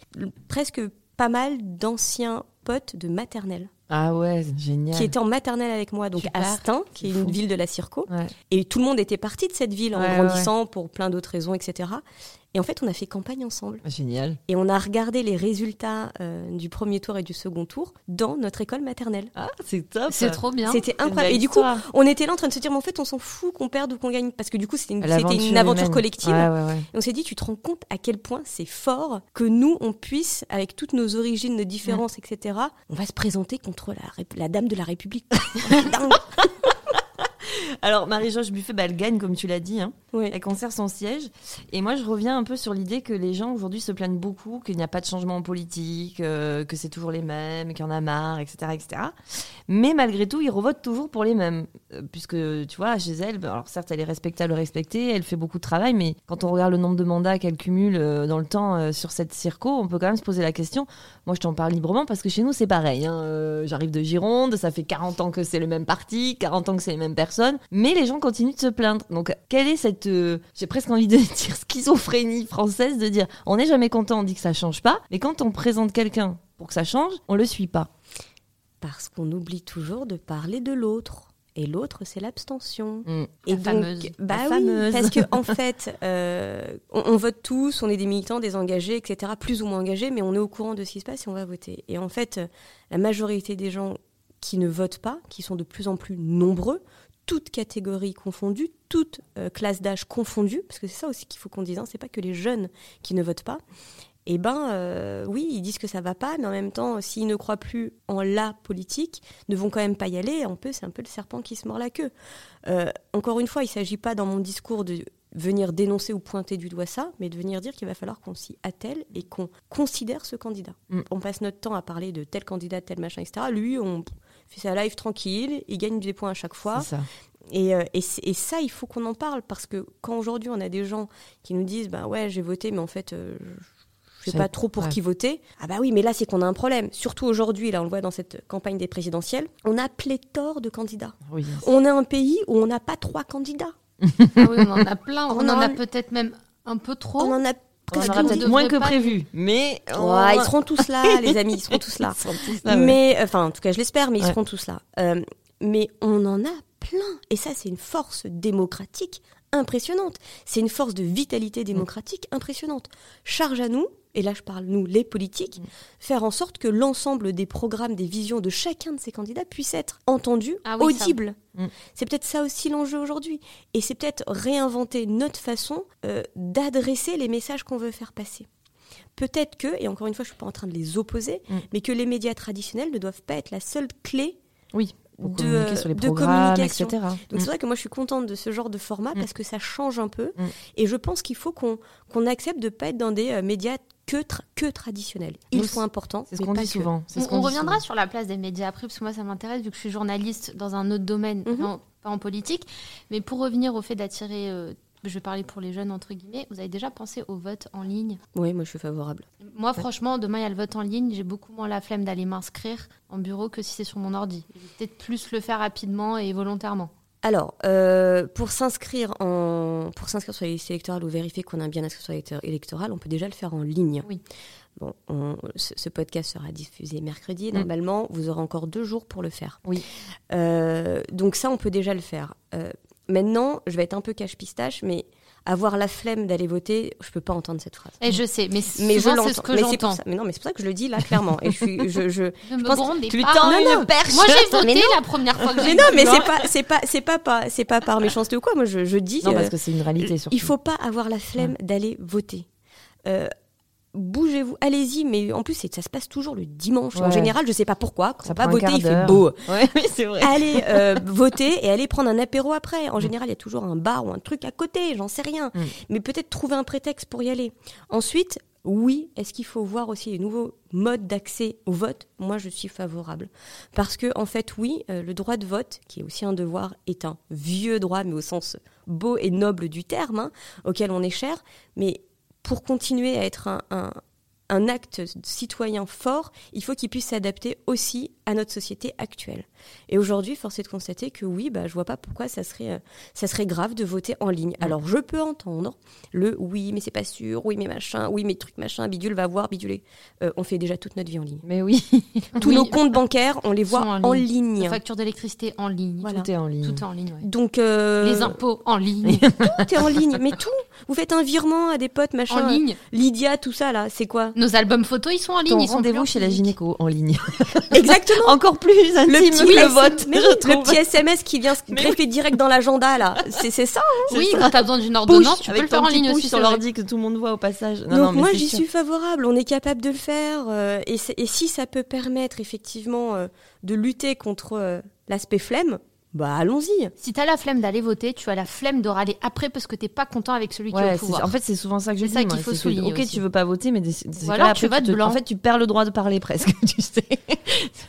presque pas mal d'anciens potes de maternelle Ah ouais, génial. qui étaient en maternelle avec moi, donc à Stein, qui est une fou. ville de la Circo. Ouais. Et tout le monde était parti de cette ville en Ouais, ouais, grandissant pour plein d'autres raisons, etc. Et en fait, on a fait campagne ensemble. Génial. Et on a regardé les résultats euh, du premier tour et du second tour dans notre école maternelle. Ah, c'est top. C'est trop bien. C'était incroyable. Et du coup, on était là en train de se dire, mais en fait, on s'en fout qu'on perde ou qu'on gagne. Parce que du coup, c'était une, aventure humaine. collective. Ouais, ouais, ouais. Et on s'est dit, tu te rends compte à quel point c'est fort que nous, on puisse, avec toutes nos origines, nos différences, etc., on va se présenter contre la, la dame de la République. Alors, Marie-Georges Buffet, bah, elle gagne, comme tu l'as dit. Hein. Elle conserve son siège. Et moi, je reviens un peu sur l'idée que les gens aujourd'hui se plaignent beaucoup, qu'il n'y a pas de changement politique, euh, que c'est toujours les mêmes, qu'il y en a marre, etc., etc. Mais malgré tout, ils revotent toujours pour les mêmes. Euh, puisque, tu vois, chez elle, bah, alors certes, elle est respectable, respectée, elle fait beaucoup de travail, mais quand on regarde le nombre de mandats qu'elle cumule euh, dans le temps sur cette circo, on peut quand même se poser la question. Moi, je t'en parle librement parce que chez nous, c'est pareil. hein. J'arrive de Gironde, ça fait 40 ans que c'est le même parti, 40 ans que c'est les mêmes personnes, mais les gens continuent de se plaindre. Donc, quelle est cette, euh, j'ai presque envie de dire schizophrénie française de dire, on n'est jamais content, on dit que ça change pas, mais quand on présente quelqu'un pour que ça change, on le suit pas. Parce qu'on oublie toujours de parler de l'autre. et l'autre c'est l'abstention. Mm. Et La donc, fameuse. bah La oui, fameuse. parce que en fait, euh, on, on vote tous, on est des militants, des engagés, etc., plus ou moins engagés, mais on est au courant de ce qui se passe et on va voter. Et en fait, euh, la majorité des gens qui ne votent pas, qui sont de plus en plus nombreux, toutes catégories confondues, toutes euh, classes d'âge confondues, parce que c'est ça aussi qu'il faut qu'on dise, hein, c'est pas que les jeunes qui ne votent pas. Eh ben, euh, oui, ils disent que ça va pas, mais en même temps, s'ils ne croient plus en la politique, ne vont quand même pas y aller. Un peu, c'est un peu le serpent qui se mord la queue. Euh, encore une fois, il ne s'agit pas dans mon discours de venir dénoncer ou pointer du doigt ça, mais de venir dire qu'il va falloir qu'on s'y attelle et qu'on considère ce candidat. Mm. On passe notre temps à parler de tel candidat, tel machin, etc. Lui, on fait sa live tranquille, il gagne des points à chaque fois. C'est ça. Et, euh, et, ça, il faut qu'on en parle parce que quand aujourd'hui on a des gens qui nous disent bah ouais j'ai voté mais en fait euh, je sais pas trop pour ouais. qui voter ah bah oui mais là c'est qu'on a un problème surtout aujourd'hui là on le voit dans cette campagne des présidentielles on a pléthore de candidats Oui. on est un pays où on n'a pas trois candidats Ah oui, on en a plein. On, On en en- a peut-être même un peu trop. on en a On aura peut-être moins que prévu, mais Ouais, ils seront tous là les amis ils seront tous là. Ils seront tous là, ouais. mais enfin en tout cas je l'espère mais ils seront tous là. Euh, mais on en a plein et ça c'est une force démocratique impressionnante. C'est une force de vitalité démocratique impressionnante. Charge à nous et là je parle nous les politiques Mm. faire en sorte que l'ensemble des programmes des visions de chacun de ces candidats puissent être entendus Ah oui, audibles Mm. c'est peut-être ça aussi l'enjeu aujourd'hui et c'est peut-être réinventer notre façon euh, d'adresser les messages qu'on veut faire passer peut-être que, et encore une fois, je suis pas en train de les opposer, Mm. mais que les médias traditionnels ne doivent pas être la seule clé. Oui. De- communiquer sur les de communication. etc. Donc Mm. c'est vrai que moi je suis contente de ce genre de format Mm. parce que ça change un peu, et je pense qu'il faut qu'on accepte de pas être dans des euh, médias que, tra- que traditionnels. Ils sont importants. C'est ce qu'on dit que. souvent. On, dit reviendra souvent. sur la place des médias après, parce que moi, ça m'intéresse, vu que je suis journaliste dans un autre domaine, Mhm. non, pas en politique. Mais pour revenir au fait d'attirer, euh, je vais parler pour les jeunes, entre guillemets, vous avez déjà pensé au vote en ligne? Oui, moi je suis favorable. Moi, franchement, demain, il y a le vote en ligne. J'ai beaucoup moins la flemme d'aller m'inscrire en bureau que si c'est sur mon ordi. Je vais peut-être plus le faire rapidement et volontairement. Alors, euh, pour s'inscrire en pour s'inscrire sur les listes électorales ou vérifier qu'on a bien inscrit sur les listes électorales, on peut déjà le faire en ligne. Oui. Bon, on- ce, ce podcast sera diffusé mercredi. Mm. Normalement, vous aurez encore deux jours pour le faire. Oui. Euh, donc ça, on peut déjà le faire. Euh, maintenant, je vais être un peu cache-pistache, mais avoir la flemme d'aller voter, je peux pas entendre cette phrase. Et je sais, mais, Mais je souvent, c'est ce que Mais j'entends. ça. Mais non, mais c'est pour ça que je le dis là clairement. Et je suis, je, je, Ne me pense- grondez Tu lui pas. tends Non, une non. perche. Moi, j'ai Mais voté non. la première fois que mais non, mais c'est pas, c'est pas, c'est pas, pas, c'est pas par méchanceté ou quoi. Moi, je, je dis. Non, euh, parce que c'est une réalité surtout. il faut pas avoir la flemme d'aller voter. Euh, Bougez-vous, allez-y, mais en plus ça se passe toujours le dimanche. En général, je sais pas pourquoi. Quand Ça on va voter, il fait beau. Ouais, oui, c'est vrai. Allez euh, voter et allez prendre un apéro après. En général, il y a toujours un bar ou un truc à côté, j'en sais rien. Mm. Mais peut-être trouver un prétexte pour y aller. Ensuite, oui, est-ce qu'il faut voir aussi les nouveaux modes d'accès au vote? Moi, je suis favorable. Parce que, en fait, oui, euh, le droit de vote, qui est aussi un devoir, est un vieux droit, mais au sens beau et noble du terme, hein, auquel on est cher. Mais pour continuer à être un, un acte citoyen fort, il faut qu'il puisse s'adapter aussi à notre société actuelle. Et aujourd'hui, force est de constater que oui, bah, je vois pas pourquoi ça serait, euh, ça serait grave de voter en ligne. Alors, je peux entendre le oui, mais c'est pas sûr, oui, mais machin, oui, mais truc machin, bidule va voir, bidule. Euh, on fait déjà toute notre vie en ligne. Mais oui, Tous Oui, nos comptes bancaires, on les voit en en ligne. ligne. La facture d'électricité en ligne. Voilà. tout est en ligne. Tout est en ligne, ouais. Donc, euh, Les impôts en ligne. tout est en ligne. Mais tout, vous faites un virement à des potes, machin. en ligne. Lydia, tout ça là, c'est quoi? Nos albums photos, ils sont en ligne. Ton ils sont rendez-vous chez la gynéco en ligne. Exactement. Encore plus intime Le petit, que le vote, mais oui, le petit SMS qui vient se greffer direct dans l'agenda là, c'est ça. hein. Oui, ça. quand t'as besoin d'une ordonnance, tu peux le faire en ligne aussi. sur l'ordi que tout le monde voit au passage. Non, Donc non, mais moi j'y suis favorable, on est capable de le faire euh, et si ça peut permettre effectivement euh, de lutter contre euh, l'aspect flemme, bah allons-y. Si t'as la flemme d'aller voter, tu as la flemme de râler après parce que t'es pas content avec celui qui est Ouais, au c'est- pouvoir. en fait, c'est souvent ça que je C'est dis. ça moi, qu'il faut c'est souligner Ok, aussi. tu veux pas voter, mais des- après, tu votes te-. En fait, tu perds le droit de parler presque, tu sais.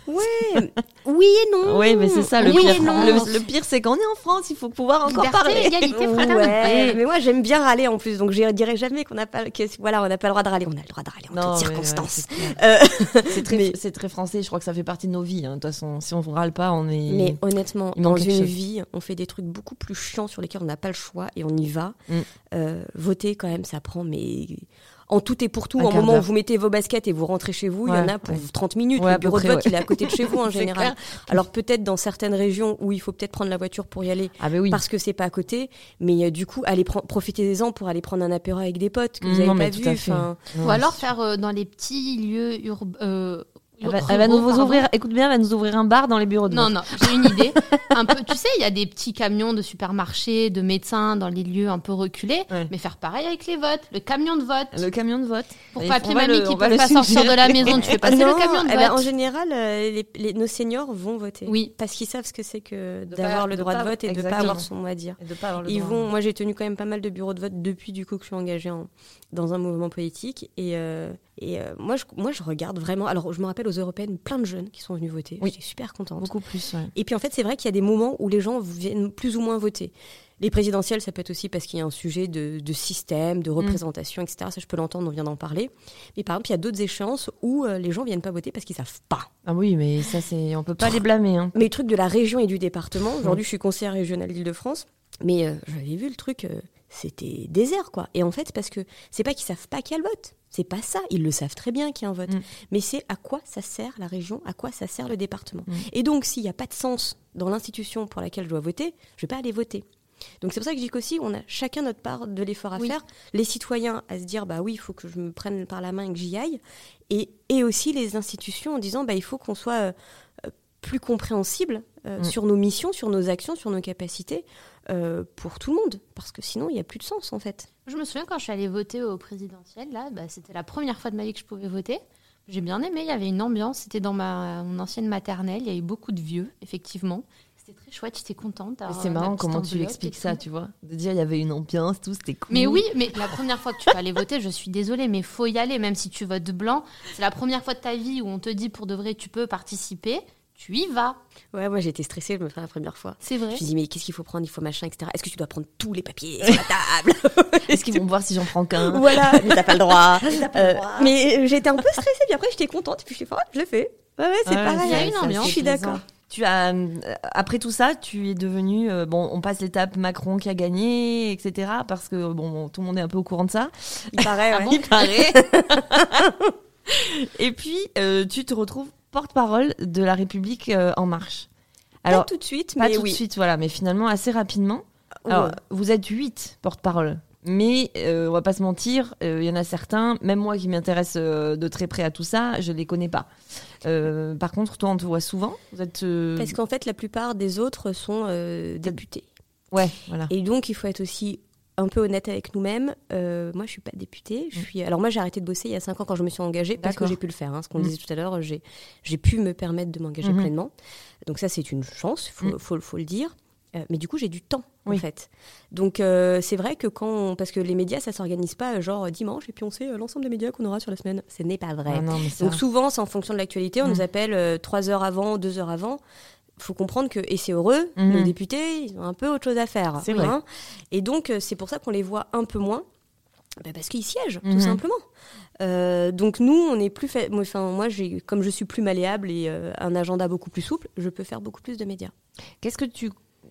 Ouais, oui et non. Oui, mais c'est ça le oui pire. et non. Le, le pire, c'est qu'on est en France, il faut pouvoir encore Liberté, parler. égalité. Ouais, mais moi j'aime bien râler en plus, donc je dirais jamais qu'on n'a pas, que, voilà, on n'a pas le droit de râler, on a le droit de râler en Non, toutes mais ouais, circonstances. c'est. Euh, c'est très, mais- c'est très français. Je crois que ça fait partie de nos vies. hein. De toute façon, si on ne râle pas, on est. Mais honnêtement, dans une chose. vie, on fait des trucs beaucoup plus chiants sur lesquels on n'a pas le choix et on y va. Mm. Euh, voter, quand même, ça prend mais en tout et pour tout, au moment où vous mettez vos baskets et vous rentrez chez vous, il y en a pour ouais. 30 minutes. Ouais, le bureau de vote, ouais. il est à côté de chez vous en général. clair. Alors peut-être dans certaines régions où il faut peut-être prendre la voiture pour y aller Ah oui. parce que c'est pas à côté, mais euh, du coup, allez profitez-en pour aller prendre un apéro avec des potes que vous Non, avez mais pas vu. Ou alors faire euh, dans les petits lieux urbains. Elle va, elle va nous ouvrir, écoute bien, elle va nous ouvrir un bar dans les bureaux de Non, vote. non, j'ai une idée. un peu, tu sais, il y a des petits camions de supermarchés, de médecins dans les lieux un peu reculés, Ouais. mais faire pareil avec les votes, le camion de vote. Le camion de vote. Pour va mamie le- qui peuvent le pas sortir de la maison, tu fais passer non, le camion de eh ben, en vote. général, euh, les- les- nos seniors vont voter. Oui. Parce qu'ils savent ce que c'est que d'avoir pas- le droit pas- de vote et de pas exactement. avoir son mot à dire. Et de pas avoir le Ils droit. vont. Moi, j'ai tenu quand même pas mal de bureaux de vote depuis du coup que je suis engagée en- dans un mouvement politique. Et, euh, et euh, moi, je, moi, je regarde vraiment. Alors, je me rappelle aux européennes, plein de jeunes qui sont venus voter. Oui. J'étais super contente. Beaucoup plus, ouais. Et puis en fait, c'est vrai qu'il y a des moments où les gens viennent plus ou moins voter. Les présidentielles, ça peut être aussi parce qu'il y a un sujet de, de système, de représentation, etc. Ça, je peux l'entendre, on vient d'en parler. Mais par exemple, il y a d'autres échéances où euh, les gens viennent pas voter parce qu'ils savent pas. Ah oui, mais ça, c'est, on peut pas les blâmer, hein. Mais le truc de la région et du département, aujourd'hui, je suis conseillère régionale d'Île-de-France, mais euh, j'avais vu le truc, euh, c'était désert, quoi. Et en fait, parce que c'est pas qu'ils savent pas qu'il y a le vote. C'est pas ça. Ils le savent très bien qu'il y a un vote. Mm. Mais c'est à quoi ça sert la région, à quoi ça sert le département. Mm. Et donc, s'il n'y a pas de sens dans l'institution pour laquelle je dois voter, je vais pas aller voter. Donc c'est pour ça que je dis qu'aussi, on a chacun notre part de l'effort à Oui. faire. Les citoyens à se dire, bah oui, il faut que je me prenne par la main et que j'y aille. Et, et aussi les institutions en disant, bah il faut qu'on soit euh, euh, plus compréhensible euh, Mm. sur nos missions, sur nos actions, sur nos capacités euh, pour tout le monde. Parce que sinon, il n'y a plus de sens en fait. Je me souviens quand je suis allée voter au présidentiel, là, bah, c'était la première fois de ma vie que je pouvais voter. J'ai bien aimé, il y avait une ambiance, c'était dans ma mon ancienne maternelle, il y avait beaucoup de vieux, effectivement. C'était très chouette, j'étais contente. C'est ma marrant comment tu expliques ça, tu vois. De dire, il y avait une ambiance, tout, c'était cool. Mais oui, mais la première fois que tu vas aller voter, je suis désolée, mais faut y aller, même si tu votes blanc. C'est la première fois de ta vie où on te dit pour de vrai tu peux participer, tu y vas. Ouais, moi j'étais stressée, je me fais la première fois. C'est vrai. Je me suis dit, mais qu'est-ce qu'il faut prendre? Il faut machin, etc. Est-ce que tu dois prendre tous les papiers sur la table? Est-ce qu'ils vont voir si j'en prends qu'un? Voilà, mais t'as pas le droit. Euh, mais euh, j'étais un peu stressée, puis après j'étais contente, et puis je suis fait, oh, je l'ai fait. Ouais, ouais, c'est Ouais, pareil. il y a une ambiance. Je suis d'accord. Tu as, euh, après tout ça, tu es devenu, euh, bon, on passe l'étape Macron qui a gagné, etc. Parce que bon, tout le monde est un peu au courant de ça. Il paraît, ouais. Il paraît. Et puis, euh, tu te retrouves porte-parole de la République euh, en marche. pas tout de suite, pas mais tout oui. de suite, voilà, mais finalement assez rapidement. Ouais. Alors, vous êtes huit porte-parole. Mais euh, on va pas se mentir, euh, il y en a certains, même moi qui m'intéresse euh, de très près à tout ça, je les connais pas. Par contre, toi, on te voit souvent. Vous êtes. Parce qu'en fait, la plupart des autres sont députés. Ouais, voilà. Et donc, il faut être aussi un peu honnête avec nous-mêmes. Euh, moi, je suis pas députée. Je suis. Alors moi, j'ai arrêté de bosser il y a cinq ans quand je me suis engagée parce que j'ai pu le faire. hein. ce qu'on Mm. disait tout à l'heure, j'ai j'ai pu me permettre de m'engager Mhm. pleinement. Donc ça, c'est une chance. Il faut, Mm. faut, faut le dire. Euh, mais du coup, j'ai du temps en fait. Donc euh, c'est vrai que quand on- parce que les médias, ça s'organise pas genre dimanche et puis on sait euh, l'ensemble des médias qu'on aura sur la semaine. Ce n'est pas vrai. Ah non, mais ça- Donc souvent, c'est en fonction de l'actualité. On Mm. nous appelle trois heures avant, deux heures avant. Faut comprendre que, et c'est heureux, Mhm. nos députés, ils ont un peu autre chose à faire. C'est vrai. hein. Et donc, euh, c'est pour ça qu'on les voit un peu moins. Bah, parce qu'ils siègent, Mhm. tout simplement. Euh, donc nous, on est plus fait. Moi, enfin, moi, comme je suis plus malléable et euh, un agenda beaucoup plus souple, je peux faire beaucoup plus de médias. Qu'est-ce que tu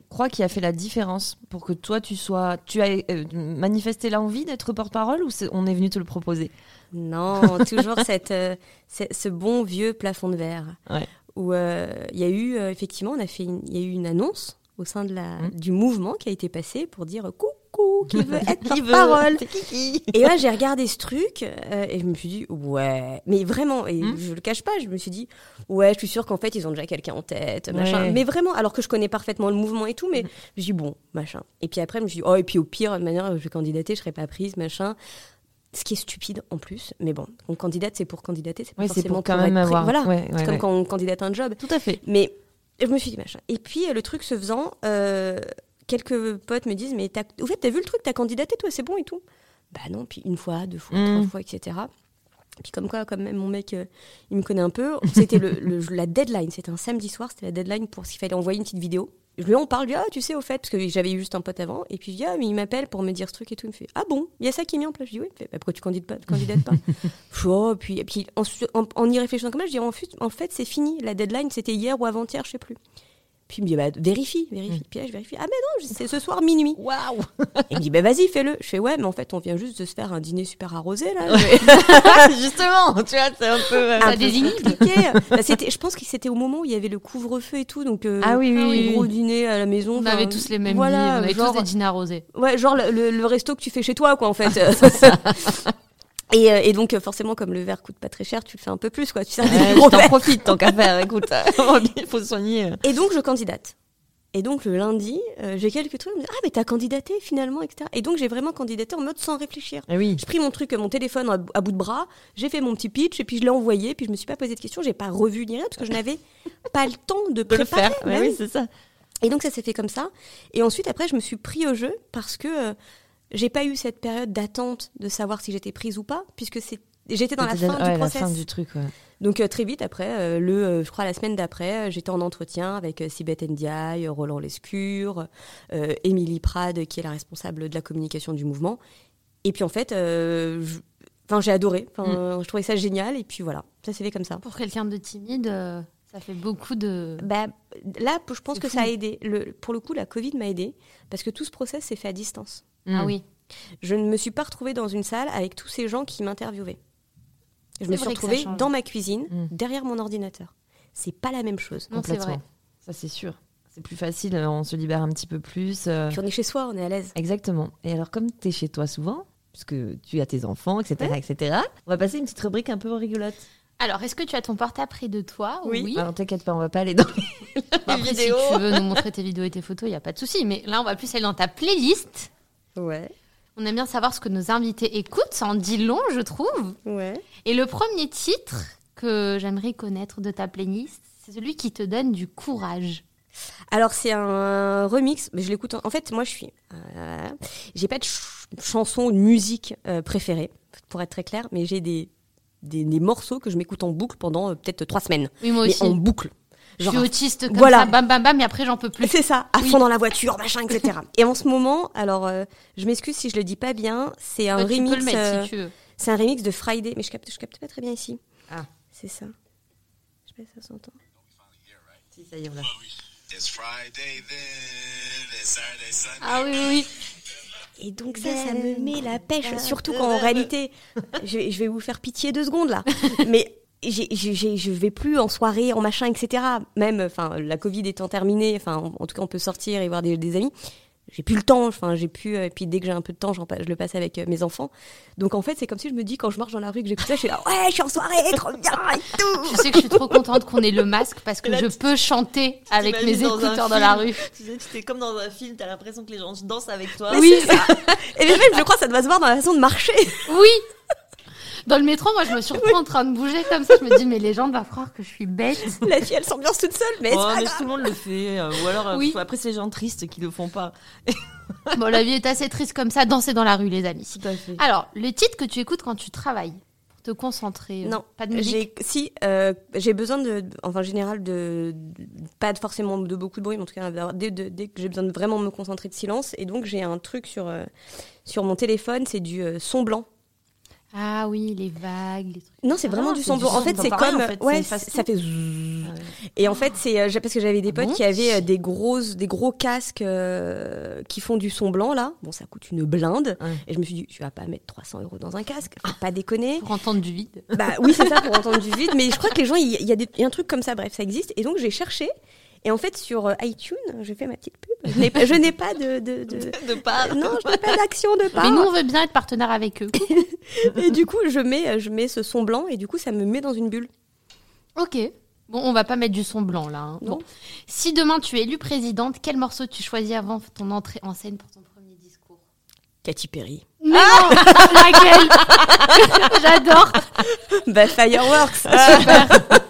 crois qui a fait la différence pour que toi, tu sois. Tu as euh, manifesté l'envie d'être porte-parole ou on est venu te le proposer? Non, toujours cette, ce- ce bon vieux plafond de verre. Ouais. Où euh, il y a eu, euh, effectivement, on a fait il y a eu une annonce au sein de la, Mhm. du mouvement qui a été passé pour dire coucou, qui veut être Qui veut Kiki Et là, j'ai regardé ce truc euh, et je me suis dit, ouais, mais vraiment, et Hmm. je le cache pas, je me suis dit, ouais, je suis sûre qu'en fait, ils ont déjà quelqu'un en tête, machin. Ouais. Mais vraiment, alors que je connais parfaitement le mouvement et tout, mais Hmm. je dis, bon, machin. Et puis après, je me suis dit, oh, et puis au pire, de manière, je vais candidater, je serai pas prise, machin. Ce qui est stupide en plus, mais bon, on candidate, c'est pour candidater, c'est pas Oui, c'est forcément pour quand pour même être avoir. Voilà, Ouais, ouais, c'est comme ouais. quand on candidate un job. Tout à fait. Mais je me suis dit machin. Et puis euh, le truc se faisant, euh, quelques potes me disent mais t'as, au fait t'as vu le truc, t'as candidaté toi, c'est bon et tout. Bah non, puis une fois, deux fois, Mm. trois fois, etc. Puis comme quoi, comme même mon mec, euh, il me connaît un peu. C'était le, le- la deadline, c'était un samedi soir, c'était la deadline pour s'il fallait envoyer une petite vidéo. Je lui en parle, je lui dis, ah tu sais au fait, parce que j'avais eu juste un pote avant, et puis je dis ah mais il m'appelle pour me dire ce truc et tout, il me fait ah bon, il y a ça qui est mis en place? Je dis oui, il me fait, bah, pourquoi tu candidates pas, tu candidates pas Oh, puis, et puis en, en, en y réfléchissant comme ça, je dis en fait, en fait c'est fini, la deadline c'était hier ou avant-hier, je sais plus. Puis il me dit, bah, vérifie, vérifie. Puis là, je vérifie. Ah, mais non, c'est ce soir minuit. Waouh Il me dit, bah, vas-y, fais-le. Je fais, ouais, mais en fait, on vient juste de se faire un dîner super arrosé, là. Justement, tu vois, c'est un peu. euh, Ça Un compliqué. Bah, c'était, je pense que c'était au moment où il y avait le couvre-feu et tout, donc euh, Ah oui, oui, gros dîner à la maison. On enfin, avait tous les mêmes voilà, livres, on avait genre, tous des dîners arrosés. Ouais, genre le, le- le resto que tu fais chez toi, quoi, en fait. et, euh, et donc, euh, forcément, comme le verre coûte pas très cher, tu le fais un peu plus, quoi. Tu sers des Ouais, gros t'en profites tant qu'à faire, écoute. Il faut se soigner. Et donc, je candidate. Et donc, le lundi, euh, j'ai quelques trucs. me ah, mais t'as candidaté finalement, etc. Et donc, j'ai vraiment candidaté en mode sans réfléchir. Eh oui. J'ai pris mon truc, mon téléphone à, à bout de bras, j'ai fait mon petit pitch, et puis je l'ai envoyé, puis je me suis pas posé de questions, j'ai pas revu ni rien, parce que je n'avais pas le temps de De le préparer. faire. Ouais, oui. oui, c'est ça. Et donc ça s'est fait comme ça. Et ensuite, après, je me suis pris au jeu parce que euh, j'ai pas eu cette période d'attente de savoir si j'étais prise ou pas, puisque c'est j'étais dans la fin ouais, du la process. fin du truc, ouais. Donc euh, très vite après, euh, le, euh, je crois la semaine d'après, euh, j'étais en entretien avec euh, Sibeth Ndiaye, Roland Lescure, euh, Émilie Prade, qui est la responsable de la communication du mouvement. Et puis en fait, euh, j'ai adoré. Enfin, je trouvais ça génial. Et puis voilà, ça s'est fait comme ça. Pour quelqu'un de timide, euh, ça fait beaucoup de. Bah, là, je pense que fou. ça a aidé. Le, pour le coup, la Covid m'a aidé parce que tout ce process s'est fait à distance. Ah Mm. oui. Je ne me suis pas retrouvée dans une salle avec tous ces gens qui m'interviewaient. Je me suis retrouvée dans ma cuisine, Mm. derrière mon ordinateur. C'est pas la même chose. Non, c'est Complètement. vrai. Ça, c'est sûr. C'est plus facile, euh, on se libère un petit peu plus. euh, Puis on est chez soi, on est à l'aise. Exactement. Et alors, comme tu es chez toi souvent, puisque tu as tes enfants, etc., etc., on va passer une petite rubrique un peu rigolote. Alors, est-ce que tu as ton portable près de toi Oui. Alors, t'inquiète pas, on va pas aller dans les Bah, Après, vidéos. si tu veux nous montrer tes vidéos et tes photos, il n'y a pas de souci. Mais là, on va plus aller dans ta playlist. Ouais. On aime bien savoir ce que nos invités écoutent. Ça en dit long, je trouve. Ouais. Et le premier titre que j'aimerais connaître de ta playlist, c'est celui qui te donne du courage. Alors c'est un remix, mais je l'écoute. En... en fait, moi je suis, euh, j'ai pas de ch- chanson ou de musique euh, préférée, pour être très clair, mais j'ai des, des des morceaux que je m'écoute en boucle pendant euh, peut-être trois semaines, Oui, moi mais aussi. en boucle. Je suis autiste comme voilà. ça, bam bam bam, et après j'en peux plus. C'est ça, à Oui. fond dans la voiture, machin, etc. Et en ce moment, alors euh, je m'excuse si je le dis pas bien, c'est un remix. peux le mettre euh, si tu veux. c'est un remix de Friday, mais je capte, je capte pas très bien ici. Ah. C'est ça. Je sais pas si ça s'entend. Si, ça y est. Ah oui, oui, oui. Et donc ça, ça me met la pêche, surtout quand en réalité, je, vais- je vais vous faire pitié deux secondes là, mais j'ai- j'ai- j'ai- je vais plus en soirée, en machin, etc. Même, enfin, la Covid étant terminée, enfin, en, en tout cas, on peut sortir et voir des, des amis. J'ai plus le temps, enfin, j'ai plus. Et puis dès que j'ai un peu de temps, je le passe avec euh, mes enfants. Donc en fait, c'est comme si je me dis quand je marche dans la rue que j'écoute ça, je suis là, ouais, je suis en soirée, trop bien et tout. Tu sais que je suis trop contente qu'on ait le masque parce que Là, je peux chanter avec mes dans écouteurs dans la film. rue. Tu sais, tu es comme dans un film, t'as l'impression que les gens dansent avec toi. Oui. Et même, je crois, que ça doit se voir dans la façon de marcher. Oui Dans le métro, moi, je me surprends en train de bouger comme ça. Je me dis, mais les gens doivent croire que je suis bête. La fille, elle s'ambiance toute seule, mais pas mais tout le monde le fait. ou alors, euh, Oui. faut- après, c'est les gens tristes qui le font pas. Bon, la vie est assez triste comme ça. Danser dans la rue, les amis. Tout à fait. Alors, le titre que tu écoutes quand tu travailles, pour te concentrer. euh, Non, Pas de musique. J'ai, si, euh, j'ai besoin de, enfin, en général, de, de- pas de forcément de beaucoup de bruit, mais en tout cas, dès, de- dès que j'ai besoin de vraiment me concentrer de silence. Et donc, j'ai un truc sur, euh, sur mon téléphone, c'est du euh, son blanc. Ah oui, les vagues, les trucs. Non, c'est Ah, vraiment du c'est son du blanc. En fait, c'est comme, en fait, c'est ouais, ça fait. zzzz. Et en fait, c'est, euh, parce que j'avais des potes bon qui avaient euh, des grosses, des gros casques euh, qui font du son blanc là. Bon, ça coûte une blinde. Ouais. Et je me suis dit, tu vas pas mettre 300 euros dans un casque, faut pas déconner. Pour entendre du vide. Bah oui, c'est ça pour entendre du vide. Mais je crois que les gens, il y, il y a des- il y a un truc comme ça. Bref, ça existe. Et donc j'ai cherché. Et en fait, sur euh, iTunes, je fais ma petite pub. Je n'ai pas- de, de, de- De part. non, je n'ai pas d'action de part. Mais nous, on veut bien être partenaire avec eux. Et du coup, je mets, je mets ce son blanc et du coup, ça me met dans une bulle. ok. Bon, on va pas mettre du son blanc là. hein. Non. Bon. Si demain tu es élue présidente, quel morceau tu choisis avant ton entrée en scène pour ton Katy Perry. Non Laquelle J'adore Bah Fireworks. Super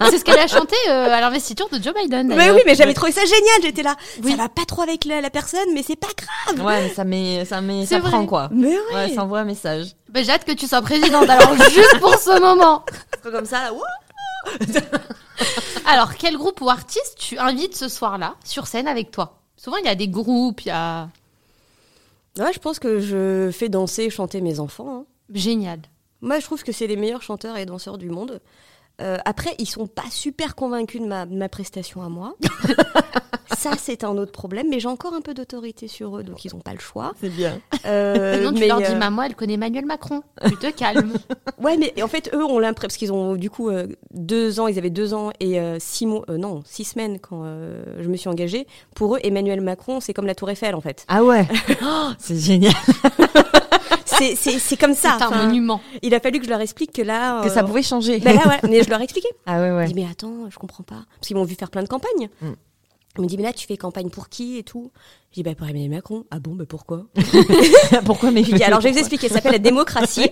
C'est ce qu'elle a chanté euh, à l'investiture de Joe Biden. mais oui, mais j'avais trouvé ça génial. J'étais là. Oui. Ça va pas trop avec la, la personne, mais c'est pas grave. Ouais, mais ça met, ça met, ça vrai. prend quoi. Mais ouais. Ouais, ça envoie un message. Bah, J'ai hâte que tu sois présidente, alors juste pour ce moment. Comme ça, là, Alors, quel groupe ou artiste tu invites ce soir-là sur scène avec toi? Souvent, il y a des groupes, il y a... Ouais, je pense que je fais danser et chanter mes enfants. hein. Génial. Moi, je trouve que c'est les meilleurs chanteurs et danseurs du monde. Euh, après, ils sont pas super convaincus de ma, de ma prestation à moi. Ça, c'est un autre problème, mais j'ai encore un peu d'autorité sur eux, donc ils n'ont pas le choix. C'est bien. Euh, non, tu mais, leur dis, euh, maman, elle connaît Emmanuel Macron. Tu te calmes. Ouais, mais en fait, eux ont l'impression, parce qu'ils ont du coup euh, deux ans, ils avaient deux ans et euh, six mois, euh, non, six semaines quand euh, je me suis engagée. Pour eux, Emmanuel Macron, c'est comme la Tour Eiffel, en fait. Ah ouais. Oh, c'est génial. C'est- C'est c'est comme ça. C'est un Enfin, monument. Il a fallu que je leur explique que là. Que ça euh, pouvait changer. là, ouais, mais je leur ai expliqué. Ah ouais, Je ouais. dis, mais attends, je comprends pas. Parce qu'ils m'ont vu faire plein de campagnes. Mm. Ils m'ont dit, mais là, tu fais campagne pour qui et tout? Je dis, bah, pour Emmanuel Macron. Ah bon, bah pourquoi? Pourquoi mais Je dis, alors, je vais vous expliquer, ça s'appelle la démocratie.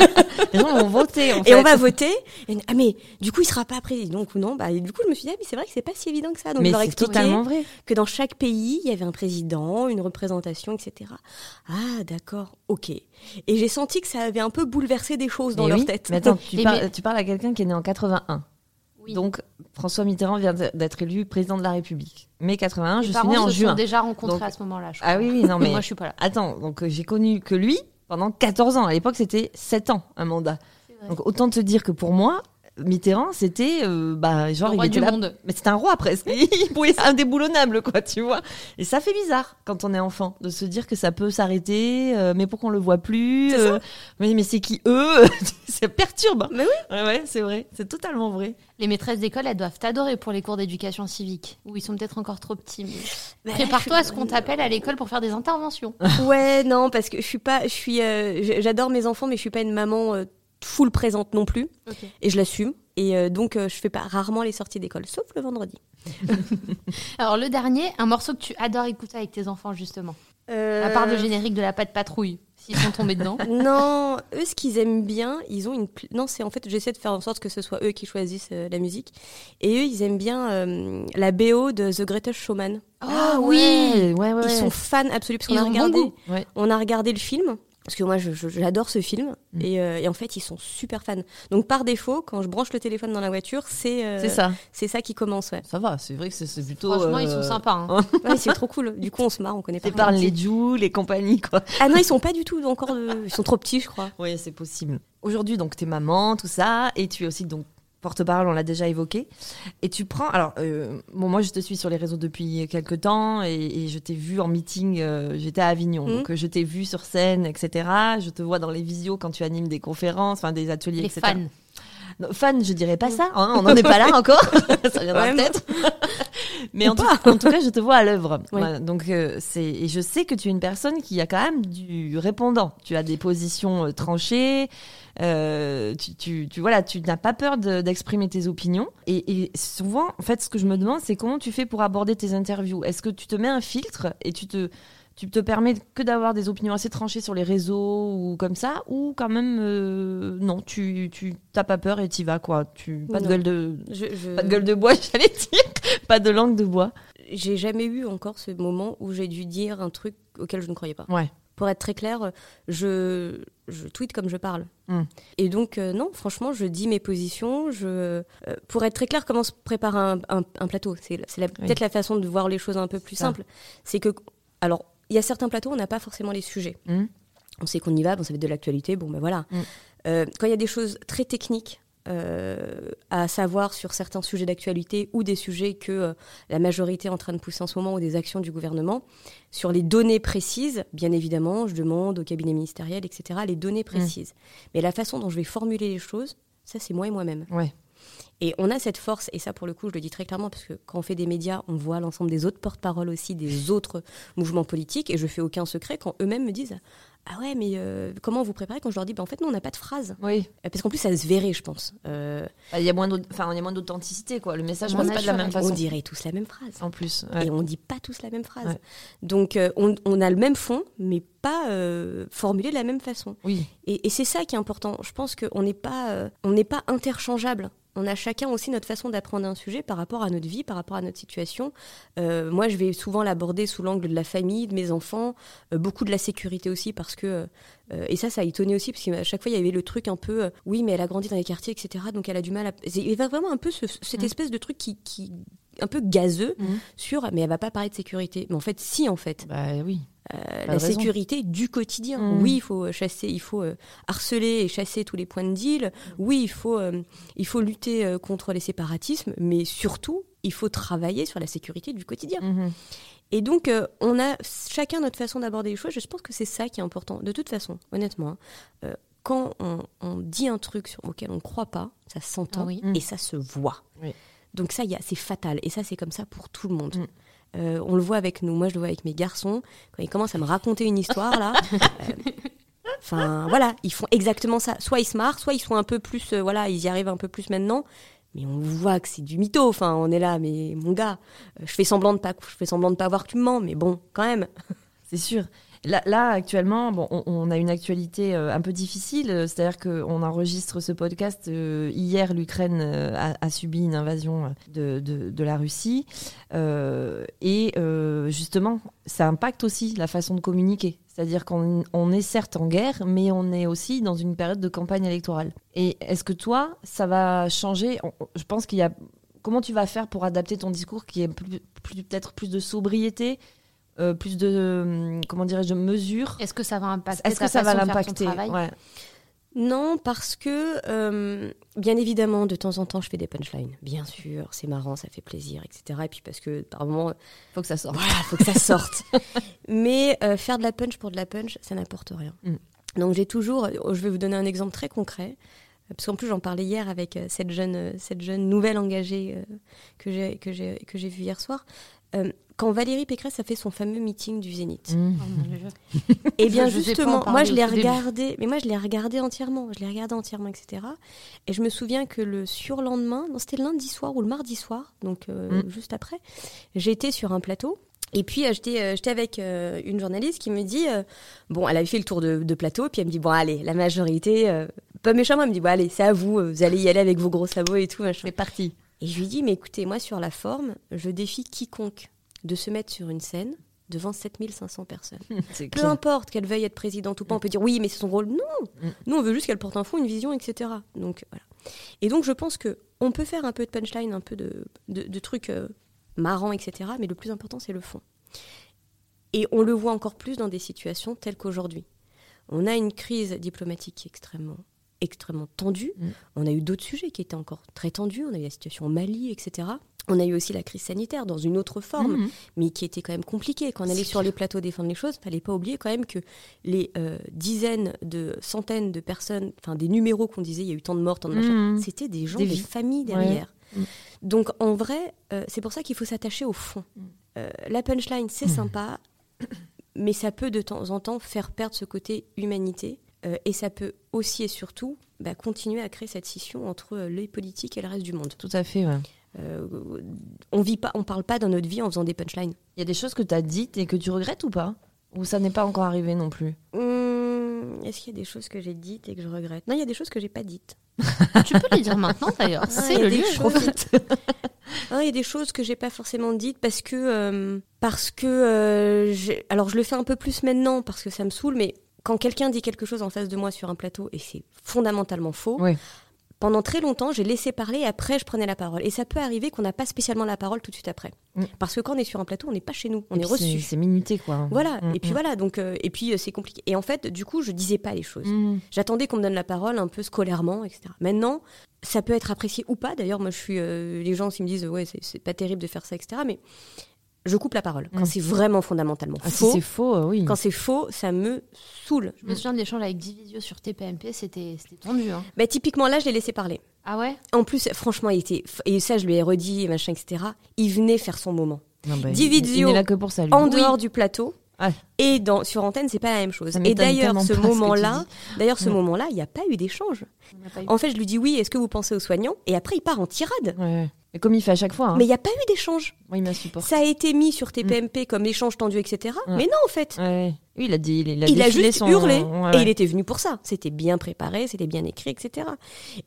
Les gens vont voter. En et on va voter. Et, ah, mais du coup, il sera pas président ou non bah, et Du coup, je me suis dit, ah, mais c'est vrai que c'est pas si évident que ça. Donc, Mais je leur vrai. que dans chaque pays, il y avait un président, une représentation, etc. Ah, d'accord, ok. Et j'ai senti que ça avait un peu bouleversé des choses dans Mais leur oui. tête. Mais attends, tu, Et parles, mais- tu parles à quelqu'un qui est né en 81. Oui. Donc, François Mitterrand vient d'être élu président de la République. Mai 81, Mes je suis née en se juin. sont déjà rencontrés Donc- à ce moment-là. je Ah oui, oui, non, mais. Moi, je suis pas là. Attends, donc euh, j'ai connu que lui pendant 14 ans. À l'époque, c'était 7 ans un mandat. Donc autant te dire que pour moi, Mitterrand, c'était euh, bah genre Le il roi était du là, monde. mais c'était un roi presque. Il pouvait indéboulonnable quoi, tu vois. Et ça fait bizarre quand on est enfant de se dire que ça peut s'arrêter, euh, mais pourquoi on le voit plus euh, Mais mais c'est qui eux Ça perturbe. Mais oui. Ouais ouais, c'est vrai, c'est totalement vrai. Les maîtresses d'école, elles doivent t'adorer pour les cours d'éducation civique, où ils sont peut-être encore trop petits. mais- Bah, Prépare-toi à ce qu'on t'appelle à l'école pour faire des interventions. Ouais, non, parce que je suis pas, je suis, euh, j'adore mes enfants, mais je suis pas une maman euh, full présente non plus, et je l'assume. Et euh, donc, euh, je fais pas rarement les sorties d'école, sauf le vendredi. Alors le dernier, un morceau que tu adores écouter avec tes enfants justement. Euh, À part le générique de la patte patrouille, s'ils sont tombés dedans. Non, eux, ce qu'ils aiment bien, ils ont une. pl- Non, c'est en fait, j'essaie de faire en sorte que ce soit eux qui choisissent euh, la musique. Et eux, ils aiment bien euh, la BO de The Greatest Showman. Ah ouais, ouais ouais. Ils sont fans absolus parce qu'on a bon. On a regardé le film. Parce que moi, j'adore ce film. Mm. Et, euh, et en fait, ils sont super fans. Donc, par défaut, quand je branche le téléphone dans la voiture, c'est euh, C'est ça. c'est ça qui commence. Ouais. Ça va, c'est vrai que c'est plutôt. Franchement, ils sont euh, sympas. hein. Ouais, c'est trop cool. Du coup, on se marre, on connaît pas. T'épargnes rien. les joues, les compagnies quoi. Ah non, ils sont pas du tout encore. de- Ils sont trop petits, je crois. Oui, c'est possible. Aujourd'hui, donc, t'es maman, tout ça, et tu es aussi donc porte-parole, on l'a déjà évoqué. Et tu prends, alors, euh, bon, moi, je te suis sur les réseaux depuis quelques temps, et, et je t'ai vu en meeting, euh, j'étais à Avignon, Mhm. donc euh, je t'ai vu sur scène, etc. Je te vois dans les visios quand tu animes des conférences, enfin des ateliers, Les etc. fans. Non, fan, je dirais pas ça, hein, on n'en est pas là encore, ça viendra peut-être. Mais en tout, en tout cas, je te vois à l'œuvre. Oui. Voilà, donc, euh, c'est et je sais que tu es une personne qui a quand même du répondant. Tu as des positions euh, tranchées. euh, tu, tu, tu voilà, tu n'as pas peur de- d'exprimer tes opinions. Et, et souvent, en fait, ce que je me demande, c'est comment tu fais pour aborder tes interviews? Est-ce que tu te mets un filtre et tu te tu te permets que d'avoir des opinions assez tranchées sur les réseaux ou comme ça, ou quand même euh, non, tu tu t'as pas peur et t'y vas quoi. Tu pas de gueule de Je, je- pas de gueule de bois, j'allais dire, pas de langue de bois. J'ai jamais eu encore ce moment où j'ai dû dire un truc auquel je ne croyais pas. Ouais. Pour être très clair, je, je tweete comme je parle. Mm. Et donc, euh, non, franchement, je dis mes positions. Je, euh, pour être très clair, comment se prépare un, un- un plateau? C'est la- peut-être la façon de voir les choses un peu plus simple. C'est que, alors, il y a certains plateaux, on n'a pas forcément les sujets. Mm. On sait qu'on y va, bon, ça va être de l'actualité, bon, ben voilà. Mm. Euh, quand il y a des choses très techniques euh, à savoir sur certains sujets d'actualité ou des sujets que euh, la majorité est en train de pousser en ce moment ou des actions du gouvernement, sur les données précises, bien évidemment, je demande au cabinet ministériel, etc., les données précises. Mais la façon dont je vais formuler les choses, ça, c'est moi et moi-même. Ouais. Et on a cette force, et ça pour le coup, je le dis très clairement, parce que quand on fait des médias, on voit l'ensemble des autres porte-paroles aussi, des autres mouvements politiques, et je fais aucun secret quand eux-mêmes me disent Ah ouais, mais euh, comment vous préparez? Quand je leur dis ben, En fait, nous, on n'a pas de phrase. Oui. Euh, Parce qu'en plus, ça se verrait, je pense. Euh, Bah, Il y a moins d'authenticité quoi. Le message passe pas de la même façon. on dirait tous la même phrase. En plus. ouais. Et on dit pas tous la même phrase. Ouais. Donc, euh, on, on a le même fond, mais pas formulé de la même façon. Oui. Et, et c'est ça qui est important. Je pense qu'on n'est pas, on n'est pas interchangeable. On a chacun aussi notre façon d'apprendre un sujet par rapport à notre vie, par rapport à notre situation. Euh, moi, je vais souvent l'aborder sous l'angle de la famille, de mes enfants, euh, beaucoup de la sécurité aussi, parce que euh, et ça, ça a étonné aussi, parce qu'à chaque fois, il y avait le truc un peu, oui, mais elle a grandi dans les quartiers, etc. Donc, elle a du mal à. Il y avait vraiment un peu ce- cette Mm. espèce de truc qui, qui un peu gazeux Mhm. sur, mais elle va pas parler de sécurité. Mais en fait, si, en fait. Bah oui. Euh, la raison. sécurité du quotidien. Mm. Oui, il faut chasser, il faut euh, harceler et chasser tous les points de deal. Oui, il faut, euh, il faut lutter euh, contre les séparatismes, mais surtout, il faut travailler sur la sécurité du quotidien. Mhm. Et donc, euh, on a chacun notre façon d'aborder les choses. Je pense que c'est ça qui est important. De toute façon, honnêtement, hein, euh, quand on, on dit un truc sur, auquel on ne croit pas, ça s'entend Ah oui. et ça se voit. Oui. Donc ça, c'est fatal. Et ça, c'est comme ça pour tout le monde. Euh, on le voit avec nous. Moi, je le vois avec mes garçons. Quand ils commencent à me raconter une histoire, là... euh, Enfin, voilà, ils font exactement ça. Soit ils se marrent, soit ils sont un peu plus... euh, voilà, ils y arrivent un peu plus maintenant. Mais on voit que c'est du mytho. Enfin, on est là, mais mon gars, je fais semblant de pas, je fais semblant de pas voir que tu me mens, mais bon, quand même. C'est sûr. Là, actuellement, bon, on, a une actualité euh, un peu difficile. euh, C'est-à-dire qu'on enregistre ce podcast. euh, hier, l'Ukraine a, subi une invasion de, de, la Russie. Et justement, ça impacte aussi la façon de communiquer. C'est-à-dire qu'on on est certes en guerre, mais on est aussi dans une période de campagne électorale. Et est-ce que toi, ça va changer? Je pense qu'il y a. Comment tu vas faire pour adapter ton discours qui est peut-être plus de sobriété euh, plus de hum, comment dirais-je de mesure. Est-ce que ça va impacter Est-ce que ça va l'impacter Ouais. Non, parce que, euh, bien évidemment, de temps en temps, je fais des punchlines. Bien sûr, c'est marrant, ça fait plaisir, etc. Et puis parce que, par moment, Faut que ça sorte. voilà, faut que ça sorte. Mais euh, faire de la punch pour de la punch, ça n'apporte rien. Mm. Donc j'ai toujours, euh, je vais vous donner un exemple très concret, euh, parce qu'en plus j'en parlais hier avec euh, cette jeune, euh, cette jeune nouvelle engagée euh, que j'ai que j'ai que j'ai vue hier soir. Euh, quand Valérie Pécresse a fait son fameux meeting du Zénith, Mmh. Oh et bien Je- je sais pas en justement, moi je l'ai début. regardé, mais moi je l'ai regardé entièrement, je l'ai regardé entièrement, etc. Et je me souviens que le surlendemain, non c'était le lundi soir ou le mardi soir, donc euh, Mm. juste après, j'étais sur un plateau. Et puis euh, j'étais avec euh, une journaliste qui me dit, euh, bon, elle avait fait le tour de, de plateau, puis elle me dit, bon allez, la majorité, euh, pas méchamment, elle me dit, bon allez, c'est à vous, vous allez y aller avec vos gros sabots et tout, machin. C'est parti. Et je lui dis, mais écoutez, moi, sur la forme, je défie quiconque de se mettre sur une scène devant 7500 personnes. Peu importe qu'elle veuille être présidente ou pas, on peut dire oui, mais c'est son rôle. Non, Mm. nous, on veut juste qu'elle porte un fond, une vision, etc. Donc, voilà. Et donc, je pense que on peut faire un peu de punchline, un peu de, de, de trucs euh, marrants, etc. Mais le plus important, c'est le fond. Et on le voit encore plus dans des situations telles qu'aujourd'hui. On a une crise diplomatique qui est extrêmement, extrêmement tendue. Mm. On a eu d'autres sujets qui étaient encore très tendus. On a eu la situation au Mali, etc. On a eu aussi la crise sanitaire dans une autre forme, Mhm. mais qui était quand même compliquée. Quand on allait sur les plateaux défendre les choses, fallait pas oublier quand même que les euh, dizaines de centaines de personnes, enfin des numéros qu'on disait, il y a eu tant de morts, tant de machins, Mhm. c'était des gens, Des familles derrière. Mm. Donc en vrai, euh, c'est pour ça qu'il faut s'attacher au fond. Mm. Euh, la punchline, c'est sympa, mais ça peut de temps en temps faire perdre ce côté humanité. Euh, et ça peut aussi et surtout bah, continuer à créer cette scission entre euh, les politiques et le reste du monde. Tout à fait. ouais. Euh, on vit pas, on parle pas dans notre vie en faisant des punchlines. Il y a des choses que tu as dites et que tu regrettes ou pas? Ou ça n'est pas encore arrivé non plus? Hum, Est-ce qu'il y a des choses que j'ai dites et que je regrette? Non, il y a des choses que j'ai pas dites. Tu peux les dire maintenant d'ailleurs. C'est le lieu. choses- Profite. Ah, Il y a des choses que j'ai pas forcément dites parce que euh, parce que euh, alors je le fais un peu plus maintenant parce que ça me saoule, mais quand quelqu'un dit quelque chose en face de moi sur un plateau et c'est fondamentalement faux. Oui. Pendant très longtemps, j'ai laissé parler et après je prenais la parole. Et ça peut arriver qu'on n'a pas spécialement la parole tout de suite après. Mm. Parce que quand on est sur un plateau, on n'est pas chez nous, on Et est reçu. C'est minuté quoi. Voilà. Mm, Et puis mm. voilà. Donc euh, et puis euh, c'est compliqué. Et en fait, du coup, je disais pas les choses. J'attendais qu'on me donne la parole un peu scolairement, etc. Maintenant, ça peut être apprécié ou pas. D'ailleurs, moi, je suis. euh, les gens, s'ils me disent, ouais, c'est- c'est pas terrible de faire ça, etc. Mais je coupe la parole quand Mm. c'est vraiment fondamentalement Ah, si faux. c'est faux, euh, oui. quand c'est faux, ça me saoule. Je me souviens de l'échange avec Divisio sur TPMP, c'était tendu. Hein. Bah, typiquement, là, je l'ai laissé parler. Ah ouais? En plus, franchement, il était. Et ça, je lui ai redit, et machin, etc. Il venait faire son moment. Non, bah, il- Divisio Il n'est là que pour ça. lui. En Oui. dehors du plateau. Et dans, sur antenne, c'est pas la même chose. Et d'ailleurs, ce moment-là, d'ailleurs, ce Ouais. moment-là, il n'y a pas eu d'échange. En fait, je lui dis oui, est-ce que vous pensez aux soignants? Et après, il part en tirade. Ouais. Mais comme il fait à chaque fois. Hein. Mais il n'y a pas eu d'échange. Moi, il. Ça a été mis sur TPMP comme échange tendu, etc. Mais non, en fait. Ouais. Oui, il a dit. Il a, il a juste son- hurlé. Ouais, Et il était venu pour ça. C'était bien préparé, c'était bien écrit, etc.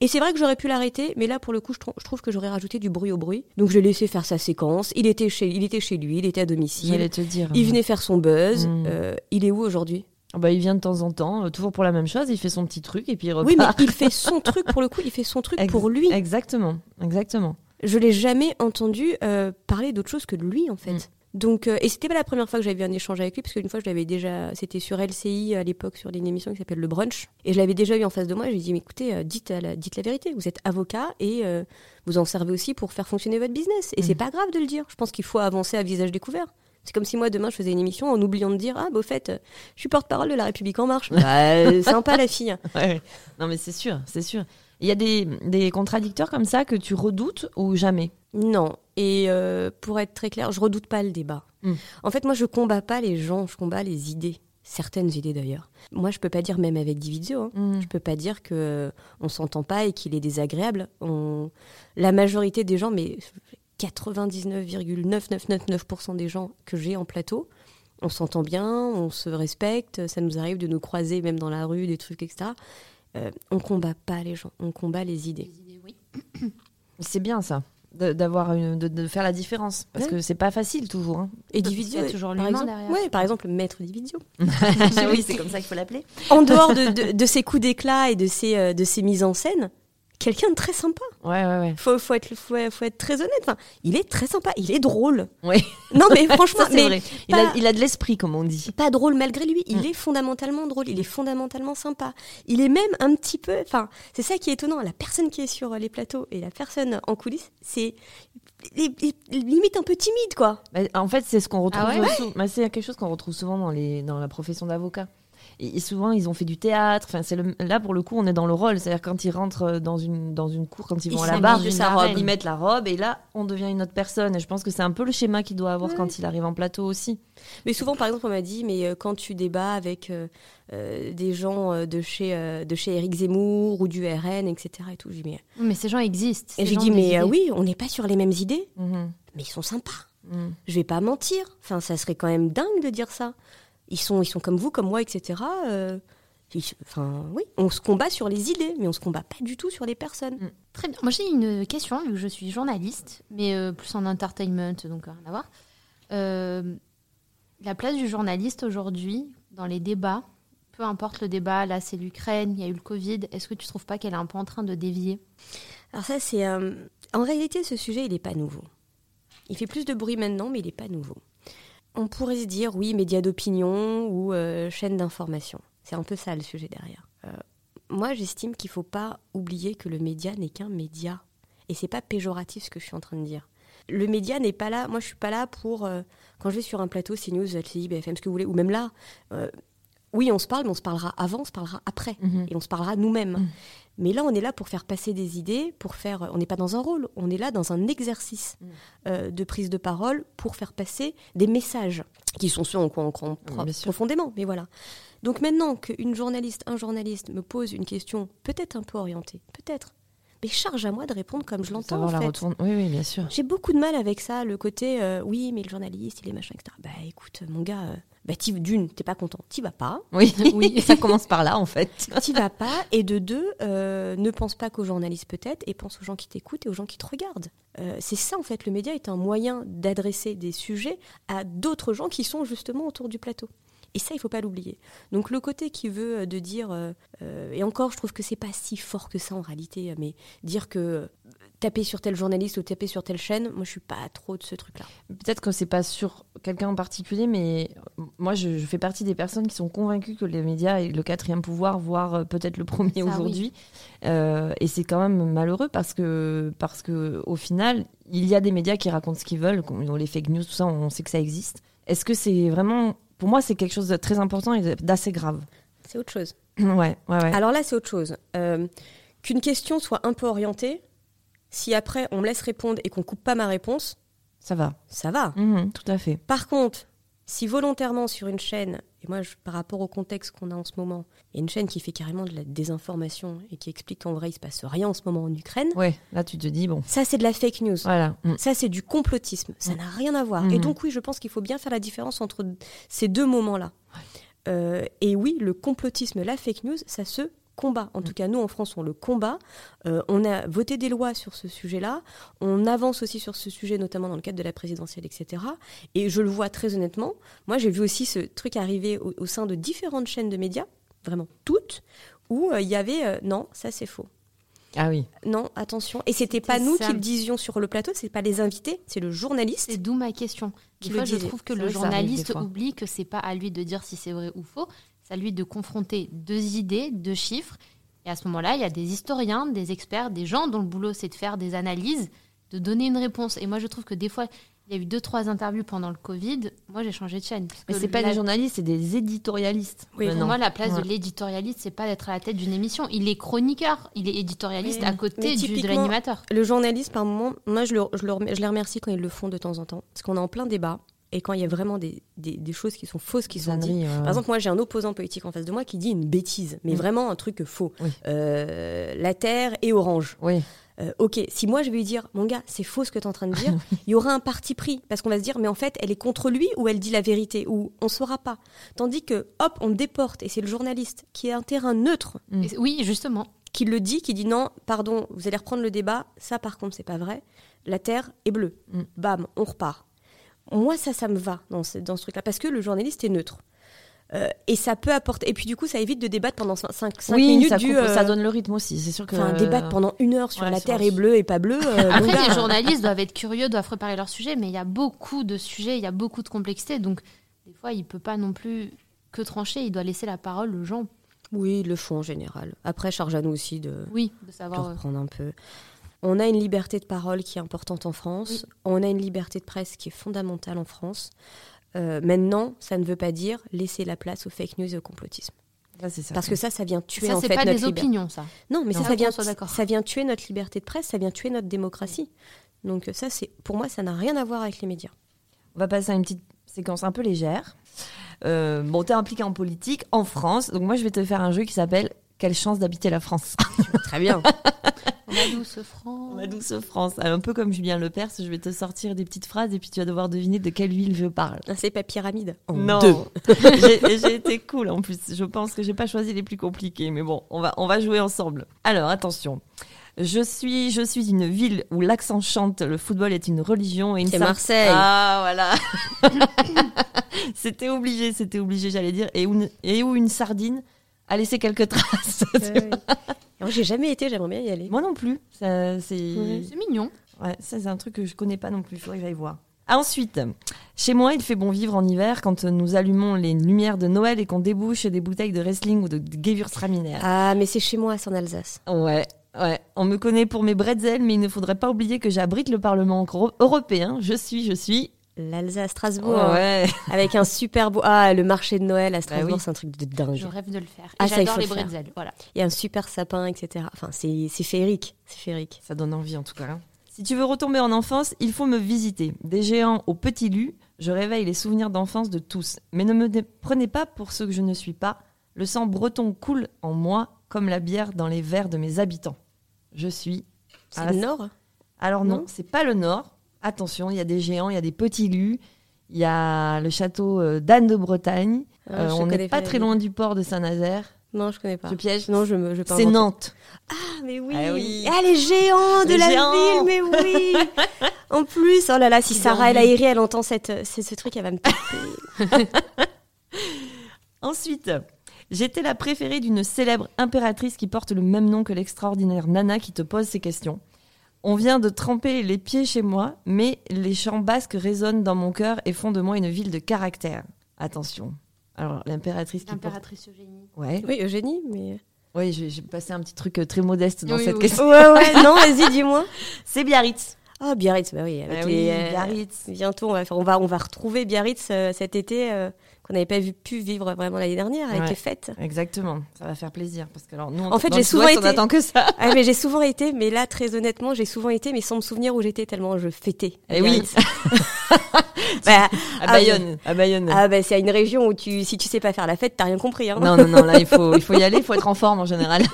Et c'est vrai que j'aurais pu l'arrêter, mais là, pour le coup, je, trou- je trouve que j'aurais rajouté du bruit au bruit. Donc, je l'ai laissé faire sa séquence. Il était chez, il était chez lui, il était à domicile. Te dire. Il venait faire son buzz. Mm. Euh, il est où aujourd'hui? Ah bah, il vient de temps en temps, euh, toujours pour la même chose. Il fait son petit truc et puis il repart. Oui, mais il fait son truc pour le coup. Il fait son truc Ex- pour lui. Exactement, exactement. Je l'ai jamais entendu euh, parler d'autre chose que de lui, en fait. Mm. Donc, euh, et c'était pas la première fois que j'avais un échange avec lui, parce qu'une fois, je l'avais déjà, c'était sur LCI à l'époque, sur une émission qui s'appelle Le Brunch. Et je l'avais déjà eu en face de moi. Je lui ai dit, mais écoutez, euh, dites, la, dites la vérité. Vous êtes avocat et euh, vous en servez aussi pour faire fonctionner votre business. Et c'est pas grave de le dire. Je pense qu'il faut avancer à visage découvert. C'est comme si moi, demain, je faisais une émission en oubliant de dire, ah, bah, au fait, je suis porte-parole de la République En Marche. Bah, sympa la fille. Ouais. Non, mais c'est sûr, c'est sûr. Il y a des, des contradicteurs comme ça que tu redoutes ou jamais? Non. Et euh, pour être très clair, je redoute pas le débat. Mm. En fait, moi, je combats pas les gens, je combats les idées. Certaines idées d'ailleurs. Moi, je peux pas dire, même avec Dividio, hein, je peux pas dire que euh, on s'entend pas et qu'il est désagréable. On... La majorité des gens, mais 99,9999% des gens que j'ai en plateau, on s'entend bien, on se respecte, ça nous arrive de nous croiser même dans la rue, des trucs, etc. Euh, on combat pas les gens, on combat les idées. Oui. C'est bien ça, de, d'avoir de, de faire la différence. Parce Ouais. que c'est pas facile toujours. Hein. Et Dividio, y a toujours par l'humain exemple, derrière. ouais, par exemple, maître Dividio. oui, c'est comme ça qu'il faut l'appeler. en dehors de, de, de ses coups d'éclat et de ses, euh, de ses mises en scène, quelqu'un de très sympa. Ouais, ouais, ouais. Faut, faut, être, faut, faut être très honnête. Enfin, il est très sympa, il est drôle. Oui, Non, mais franchement, ça c'est mais vrai. Il, pas- a, il a de l'esprit, comme on dit. pas drôle malgré lui. Il Mm. est fondamentalement drôle, il est fondamentalement sympa. Il est même un petit peu. Enfin, c'est ça qui est étonnant. La personne qui est sur les plateaux et la personne en coulisses, c'est li- li- limite un peu timide, quoi. Bah, en fait, c'est ce qu'on retrouve. Ah ouais? sou- bah, c'est quelque chose qu'on retrouve souvent dans, les, dans la profession d'avocat. Et, souvent, ils ont fait du théâtre. Enfin, c'est le, là, pour le coup, on est dans le rôle. C'est-à-dire quand ils rentrent dans une, dans une cour, quand ils Ils vont à la barre, ils, sa robe. ils mettent la robe et là, on devient une autre personne. Et je pense que c'est un peu le schéma qu'il doit avoir quand il arrive en plateau aussi. Mais souvent, par exemple, on m'a dit, mais euh, quand tu débats avec euh, euh, des gens de chez euh, de chez Éric Zemmour ou du RN, etc. Et tout, j'ai dit, mais, Mais ces gens existent. et j'ai dit, mais euh, oui, on n'est pas sur les mêmes idées, Mhm. mais ils sont sympas. Mhm. Je vais pas mentir. Enfin, ça serait quand même dingue de dire ça. Ils sont, ils sont comme vous, comme moi, etc. Euh, ils- Enfin, oui, on se combat sur les idées, mais on se combat pas du tout sur les personnes. Très bien. Moi, j'ai une question, vu que je suis journaliste, mais euh, plus en entertainment, donc rien à voir. Euh, la place du journaliste aujourd'hui dans les débats, peu importe le débat, là c'est l'Ukraine, il y a eu le Covid, est-ce que tu trouves pas qu'elle est un peu en train de dévier? Alors ça, c'est... euh, En réalité, ce sujet, il n'est pas nouveau. Il fait plus de bruit maintenant, mais il n'est pas nouveau. On pourrait se dire, oui, médias d'opinion ou euh, chaîne d'information. C'est un peu ça le sujet derrière. Euh, moi, j'estime qu'il ne faut pas oublier que le média n'est qu'un média. Et c'est pas péjoratif ce que je suis en train de dire. Le média n'est pas là. Moi, je suis pas là pour euh, quand je vais sur un plateau, CNews, LCI, BFM, ce que vous voulez, ou même là. Euh, oui, on se parle, mais on se parlera avant, on se parlera après, Mhm. et on se parlera nous-mêmes. Mhm. Mais là, on est là pour faire passer des idées, pour faire. On n'est pas dans un rôle, on est là dans un exercice Mhm. euh, de prise de parole pour faire passer des messages qui sont ceux en quoi on croit profondément. Mais voilà. Donc maintenant qu'une journaliste, un journaliste me pose une question peut-être un peu orientée, peut-être, mais charge à moi de répondre comme je l'entends. Savoir en la fait. retourne. Oui, oui, bien sûr. J'ai beaucoup de mal avec ça, le côté euh, oui, mais le journaliste, il est machin, etc. Bah écoute, mon gars, euh, bah, d'une, t'es pas content, t'y vas pas. Oui, oui, ça commence par là, en fait. T'y vas pas. Et de deux, euh, ne pense pas qu'aux journalistes peut-être, et pense aux gens qui t'écoutent et aux gens qui te regardent. Euh, c'est ça, en fait, le média est un moyen d'adresser des sujets à d'autres gens qui sont justement autour du plateau. Et ça, il faut pas l'oublier. Donc le côté qui veut euh, de dire, euh, euh, et encore, je trouve que c'est pas si fort que ça en réalité, mais dire que taper sur tel journaliste ou taper sur telle chaîne, moi je suis pas trop de ce truc-là. Peut-être que c'est pas sur quelqu'un en particulier, mais moi, je, je fais partie des personnes qui sont convaincues que les médias est le quatrième pouvoir, voire peut-être le premier oui. aujourd'hui. Euh, et c'est quand même malheureux parce que, parce que, au final, il y a des médias qui racontent ce qu'ils veulent, les fake news, tout ça, on sait que ça existe. Est-ce que c'est vraiment, pour moi, c'est quelque chose de très important et d'assez grave. C'est autre chose. Ouais, ouais, ouais. Alors là, c'est autre chose. Euh, Qu'une question soit un peu orientée, si après on me laisse répondre et qu'on coupe pas ma réponse, Ça va. ça va. Mhm, tout à fait. Par contre, si volontairement sur une chaîne, et moi je- par rapport au contexte qu'on a en ce moment, il y a une chaîne qui fait carrément de la désinformation et qui explique qu'en vrai il se passe rien en ce moment en Ukraine, Ouais, là, tu te dis, bon, ça c'est de la fake news. voilà. Mhm. Ça, c'est du complotisme. Ça Mm. n'a rien à voir. Et donc, oui, je pense qu'il faut bien faire la différence entre ces deux moments-là. Euh, et oui, le complotisme, la fake news, ça se combat. En Mm. tout cas, nous, en France, on le combat. Euh, on a voté des lois sur ce sujet-là. On avance aussi sur ce sujet, notamment dans le cadre de la présidentielle, etc. Et je le vois très honnêtement. Moi, j'ai vu aussi ce truc arriver au, au sein de différentes chaînes de médias, vraiment toutes, où euh, il y avait euh, non, ça c'est faux. Ah oui. Non, attention. Et c'était pas nous ça. qui le disions sur le plateau, c'est pas les invités, c'est le journaliste. C'est d'où ma question. Qui Des fois, je trouve que le journaliste oublie que c'est pas à lui de dire si c'est vrai ou faux. C'est à lui de confronter deux idées, deux chiffres. Et à ce moment-là, il y a des historiens, des experts, des gens dont le boulot c'est de faire des analyses, de donner une réponse. Et moi, je trouve que des fois, il y a eu deux, trois interviews pendant le Covid. Moi, j'ai changé de chaîne. Mais c'est pas la- des journalistes, c'est des éditorialistes. Oui, Pour moi, la place Ouais. de l'éditorialiste, c'est pas d'être à la tête d'une émission. Il est chroniqueur, il est éditorialiste Oui. à côté du, de typiquement, l'animateur. Le journaliste, par moment, moi, je, le- je, le je les remercie quand ils le font de temps en temps. Parce qu'on est en plein débat. Et quand il y a vraiment des, des, des choses qui sont fausses qui sont dites. Ouais. Par exemple, moi, j'ai un opposant politique en face de moi qui dit une bêtise, mais Mm. vraiment un truc faux. Oui. Euh, la Terre est orange. Oui. Euh, ok, si moi je vais lui dire, mon gars, c'est faux ce que tu es en train de dire, il y aura un parti pris. Parce qu'on va se dire, mais en fait, elle est contre lui ou elle dit la vérité, ou on saura pas. Tandis que, hop, on déporte, et c'est le journaliste qui est un terrain neutre Mm. Oui, justement. qui le dit, qui dit non, pardon, vous allez reprendre le débat, ça par contre, c'est pas vrai. La Terre est bleue. Mm. Bam, on repart. Moi, ça, ça me va dans ce, dans ce truc-là, parce que le journaliste est neutre. Euh, et ça peut apporter. Et puis du coup, ça évite de débattre pendant 5, oui, minutes ça, du. coupe- euh, ça donne le rythme aussi. C'est sûr que. Enfin, débattre pendant une heure sur Ouais, la Terre est bleue et pas bleue. euh, Après, gars, les journalistes doivent être curieux, doivent préparer leur sujet, mais il y a beaucoup de sujets, il y a beaucoup de complexité. Donc, des fois, il peut pas non plus que trancher, il doit laisser la parole aux gens. Oui, ils le font en général. Après, charge à nous aussi de, Oui, de de savoir. euh, reprendre un peu. On a une liberté de parole qui est importante en France. On a une liberté de presse qui est fondamentale en France. Euh, maintenant, ça ne veut pas dire laisser la place aux fake news et au complotisme. Ça. Parce que ça, ça vient tuer ça, en fait pas notre des liberté. opinions, ça. Non, mais Non. ça, ça vient, Qu'on soit d'accord. ça vient tuer notre liberté de presse, ça vient tuer notre démocratie. Donc ça, c'est pour moi, ça n'a rien à voir avec les médias. On va passer à une petite séquence un peu légère. Euh, bon, t'es impliqué en politique en France, donc moi je vais te faire un jeu qui s'appelle Quelle chance d'habiter la France. Très bien. On a douce franc. Ma douce France. Un peu comme Julien Lepers, je vais te sortir des petites phrases et puis tu vas devoir deviner de quelle ville je parle. c'est pas pyramide. En non, deux. j'ai été cool en plus. Je pense que j'ai pas choisi les plus compliqués, mais bon, on va on va jouer ensemble. Alors attention. Je suis je suis une ville où l'accent chante, le football est une religion et une C'est Marseille. Ah voilà. c'était obligé, c'était obligé, j'allais dire. Et où, une- et où une sardine a laissé quelques traces. Alors, j'ai jamais été, j'aimerais bien y aller. Moi non plus. C'est Ouais. Mignon. Ouais, ça c'est un truc que je connais pas non plus, il faudrait que j'aille voir. Ensuite, chez moi, il fait bon vivre en hiver quand nous allumons les lumières de Noël et qu'on débouche des bouteilles de Wrestling ou de Gewürztraminer. Ah, mais c'est chez moi, c'est en Alsace. Ouais, ouais. On me connaît pour mes bretzels, mais il ne faudrait pas oublier que j'abrite le Parlement euro- européen. Je suis, je suis. L'Alsace, Strasbourg. hein. Ouais. Avec un super beau. Ah, le marché de Noël à Strasbourg, Bah oui. c'est un truc de dingue. Je rêve de le faire. Ah, j'adore les le bretzels. Voilà. Il y a un super sapin, etc. Enfin, c'est c'est féerique. C'est féerique. Ça donne envie en tout cas. hein. Si tu veux retomber en enfance, il faut me visiter. Des géants au petit lu, je réveille les souvenirs d'enfance de tous. Mais ne me prenez pas pour ce que je ne suis pas. Le sang breton coule en moi comme la bière dans les verres de mes habitants. Je suis. C'est Ah, le Nord Alors non, Non c'est pas le nord. Attention, il y a des géants, il y a des petits lus. Il y a le château euh, d'Anne de Bretagne. Ah, Euh, on n'est pas très loin du port de Saint-Nazaire. Non, je connais pas. Je piège. Non, je me. Je C'est. Nantes. Ah, mais oui. Ah oui. Ah, les géants de Les la géants. ville, mais oui. en plus, oh là là, si Sarah ont El vu. Haïry, elle entend cette, c'est ce truc, elle va me taper. Ensuite, j'étais la préférée d'une célèbre impératrice qui porte le même nom que l'extraordinaire Nana qui te pose ces questions. On vient de tremper les pieds chez moi, mais les chants basques résonnent dans mon cœur et font de moi une ville de caractère. Attention. Alors, l'impératrice qui porte... L'impératrice Eugénie. Ouais, oui, Eugénie, mais. ouais j'ai passé un petit truc euh, très modeste dans Oui, cette oui. question. Ouais, ouais, non, vas-y, dis-moi. C'est Biarritz. Ah, Biarritz, bah oui. Avec Ah les, oui, euh, Biarritz. Bientôt, on va, faire, on, va, on va retrouver Biarritz euh, cet été, euh, qu'on n'avait pas vu, pu vivre vraiment l'année dernière avec Ouais. les fêtes. Exactement, ça va faire plaisir parce que alors nous, En fait, j'ai souvent été- on attend que ça. Ah, mais j'ai souvent été, mais là, très honnêtement, j'ai souvent été, mais sans me souvenir où j'étais tellement je fêtais. à Eh oui. Bah, à ah, Bayonne, à Bayonne. Ah bah c'est une région où tu si tu sais pas faire la fête, t'as rien compris hein. Non, non, non, là, il faut, il faut y aller, il faut être en forme en général.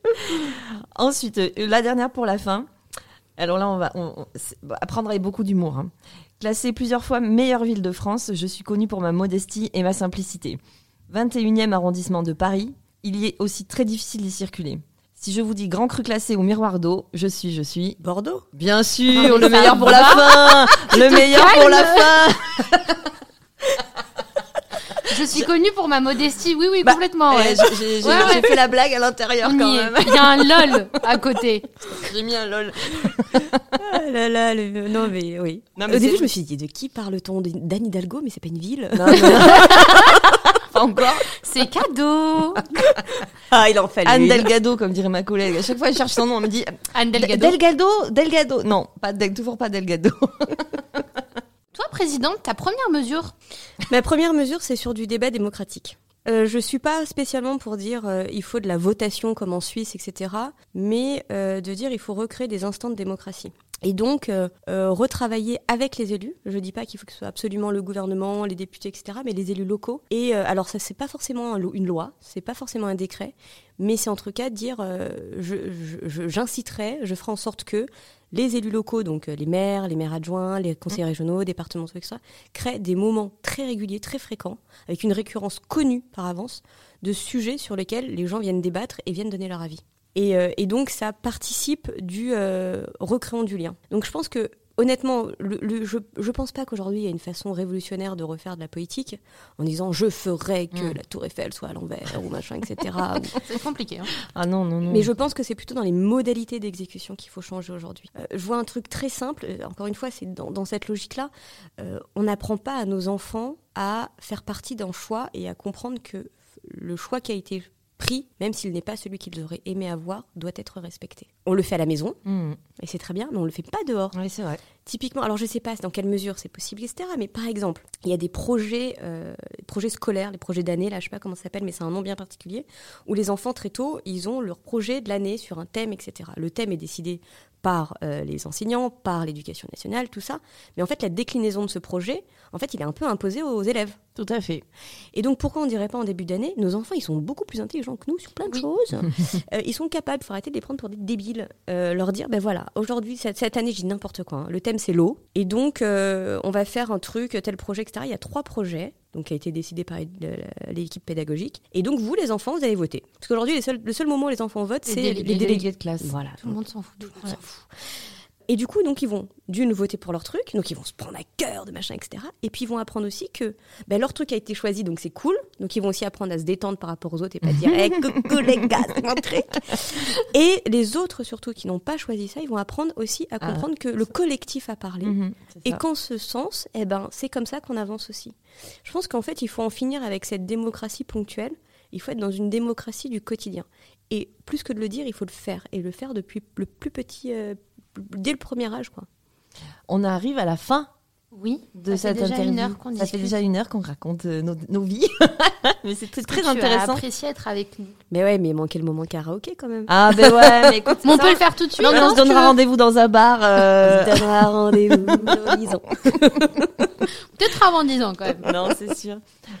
Ensuite, euh, la dernière pour la fin. Alors là, on va on- apprendre avec beaucoup d'humour. hein. Classée plusieurs fois meilleure ville de France, je suis connue pour ma modestie et ma simplicité. 21e arrondissement de Paris, il y est aussi très difficile d'y circuler. Si je vous dis grand cru classé au miroir d'eau, je suis, je suis. Bordeaux. Bien sûr, Ah, le meilleur pour la fin Le meilleur pour la fin Je suis connue pour ma modestie. Oui, oui, Bah, complètement. ouais. Eh, j'ai- Ouais, fait la blague à l'intérieur quand même. Il y a un lol à côté. J'ai mis un lol. Ah là là, le- non mais oui. Non, mais Au début, je me suis dit, de qui parle-t-on? D'Anne Hidalgo, mais c'est pas une ville. Non, non. Pas encore. C'est cadeau. Ah, il en fallait. Anne. Delgado, comme dirait ma collègue. À chaque fois, elle cherche son nom, elle me dit Anne Delgado. Delgado, Delgado. Non, pas Del- toujours pas Delgado. Présidente, ta première mesure Ma première mesure, c'est sur du débat démocratique. Euh, je suis pas spécialement pour dire euh, il faut de la votation comme en Suisse, etc. Mais euh, de dire il faut recréer des instants de démocratie. Et donc euh, euh, retravailler avec les élus. Je dis pas qu'il faut que ce soit absolument le gouvernement, les députés, etc. Mais les élus locaux. Et alors ça c'est pas forcément une loi, c'est pas forcément un décret, mais c'est en tout cas de dire j'inciterai, je ferai en sorte que les élus locaux, donc euh, les maires, les maires adjoints, les conseillers régionaux, départementaux, etc., créent des moments très réguliers, très fréquents, avec une récurrence connue par avance, de sujets sur lesquels les gens viennent débattre et viennent donner leur avis. Et, euh, et donc ça participe du euh, recréant du lien. Donc je pense que honnêtement, le, le- je ne pense pas qu'aujourd'hui il y a une façon révolutionnaire de refaire de la politique en disant je ferai que Mm. la tour Eiffel soit à l'envers ou machin, etc. C'est compliqué. hein. Ah non, non, non. Mais je pense que c'est plutôt dans les modalités d'exécution qu'il faut changer aujourd'hui. Euh, je vois un truc très simple, euh, encore une fois, c'est dans, dans cette logique-là, euh, on n'apprend pas à nos enfants à faire partie d'un choix et à comprendre que le choix qui a été pris, même s'il n'est pas celui qu'ils auraient aimé avoir, doit être respecté. On le fait à la maison, Mmh. et c'est très bien, mais on le fait pas dehors. Oui, c'est vrai. Typiquement, alors je sais pas dans quelle mesure c'est possible, etc. Mais par exemple, il y a des projets, euh, des projets scolaires, les projets d'année, là, je sais pas comment ça s'appelle, mais c'est un nom bien particulier, où les enfants très tôt, ils ont leur projet de l'année sur un thème, etc. Le thème est décidé par euh, les enseignants, par l'éducation nationale, tout ça. Mais en fait, la déclinaison de ce projet, en fait, il est un peu imposé aux élèves. Tout à fait. Et donc, pourquoi on dirait pas en début d'année, nos enfants, ils sont beaucoup plus intelligents que nous sur plein de Oui. choses. Euh, ils sont capables, il faut arrêter de les prendre pour des débiles. Euh, leur dire, ben voilà, aujourd'hui, cette, cette année, j'ai n'importe quoi. hein. Le thème, c'est l'eau. Et donc, euh, on va faire un truc, tel projet, etc. Il y a trois projets, donc qui a été décidé par l'équipe pédagogique. Et donc, vous, les enfants, vous allez voter. Parce qu'aujourd'hui, les le seul moment où les enfants votent, Les c'est délégués. les délégués. de classe. Voilà. Tout le monde s'en fout. Tout le monde s'en fout. Et du coup, donc ils vont d'une voter pour leur truc, donc ils vont se prendre à cœur de machin, etc. Et puis ils vont apprendre aussi que ben, leur truc a été choisi, donc c'est cool. Donc ils vont aussi apprendre à se détendre par rapport aux autres et pas dire hey, coucou les gars, c'est mon truc. Et les autres surtout qui n'ont pas choisi ça, ils vont apprendre aussi à Ah, comprendre que le collectif a parlé. Mhm, Et qu'en ce sens, eh ben, c'est comme ça qu'on avance aussi. Je pense qu'en fait, il faut en finir avec cette démocratie ponctuelle. Il faut être dans une démocratie du quotidien. Et plus que de le dire, il faut le faire. Et le faire depuis le plus petit, euh, dès le premier âge, quoi. On arrive à la fin Oui. de ça fait déjà interview. une heure qu'on Ça fait déjà une heure qu'on raconte euh, nos, nos vies. mais c'est très, très Tu as intéressant. apprécié être avec nous. Mais ouais, mais il manquait le moment karaoké quand même. Ah ben ouais, mais écoute, Mais on ça, peut le faire tout de suite. Non, mais on se donnera rendez-vous dans un bar. euh, On se donnera rendez-vous dans 10 ans. Peut-être avant 10 ans quand même. non, c'est sûr.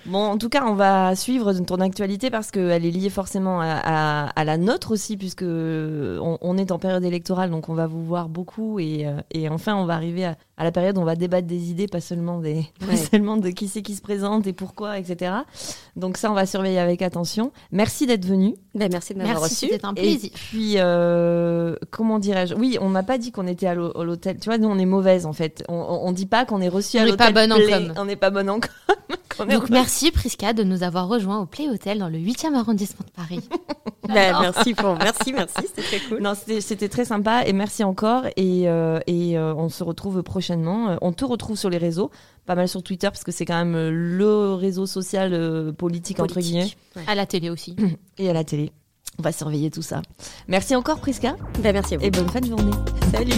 Bon, en tout cas, on va suivre ton actualité parce qu'elle est liée forcément à, à- à la nôtre aussi, puisque on, on est en période électorale, donc on va vous voir beaucoup et, euh, et enfin, on va arriver à, à la période où on va débattre des idées, pas seulement des, pas Ouais. seulement de qui c'est qui se présente et pourquoi, etc. Donc ça, on va surveiller avec attention. Merci d'être venu. Ben, merci de m'avoir reçu. c'était un Et plaisir. puis, euh, comment dirais-je? Oui, on m'a pas dit qu'on était à l'hô- à l'hôtel. Tu vois, nous, on est mauvaise en fait. On, on, on dit pas qu'on est reçu On à n'est l'hôtel. pas bonne en Play. com. On n'est pas bonne en com. Donc merci Prisca de nous avoir rejoints au Play Hotel dans le 8e arrondissement de Paris. Ben, merci, pour... merci, merci, c'était très cool. Non, c'était très sympa et merci encore. Et, euh, et euh, on se retrouve prochainement. On te retrouve sur les réseaux, pas mal sur Twitter parce que c'est quand même euh, le réseau social euh, politique, entre guillemets Ouais. À la télé aussi. et à la télé. On va surveiller tout ça. Merci encore Prisca Ben, merci à vous. et bonne fin de journée. Salut.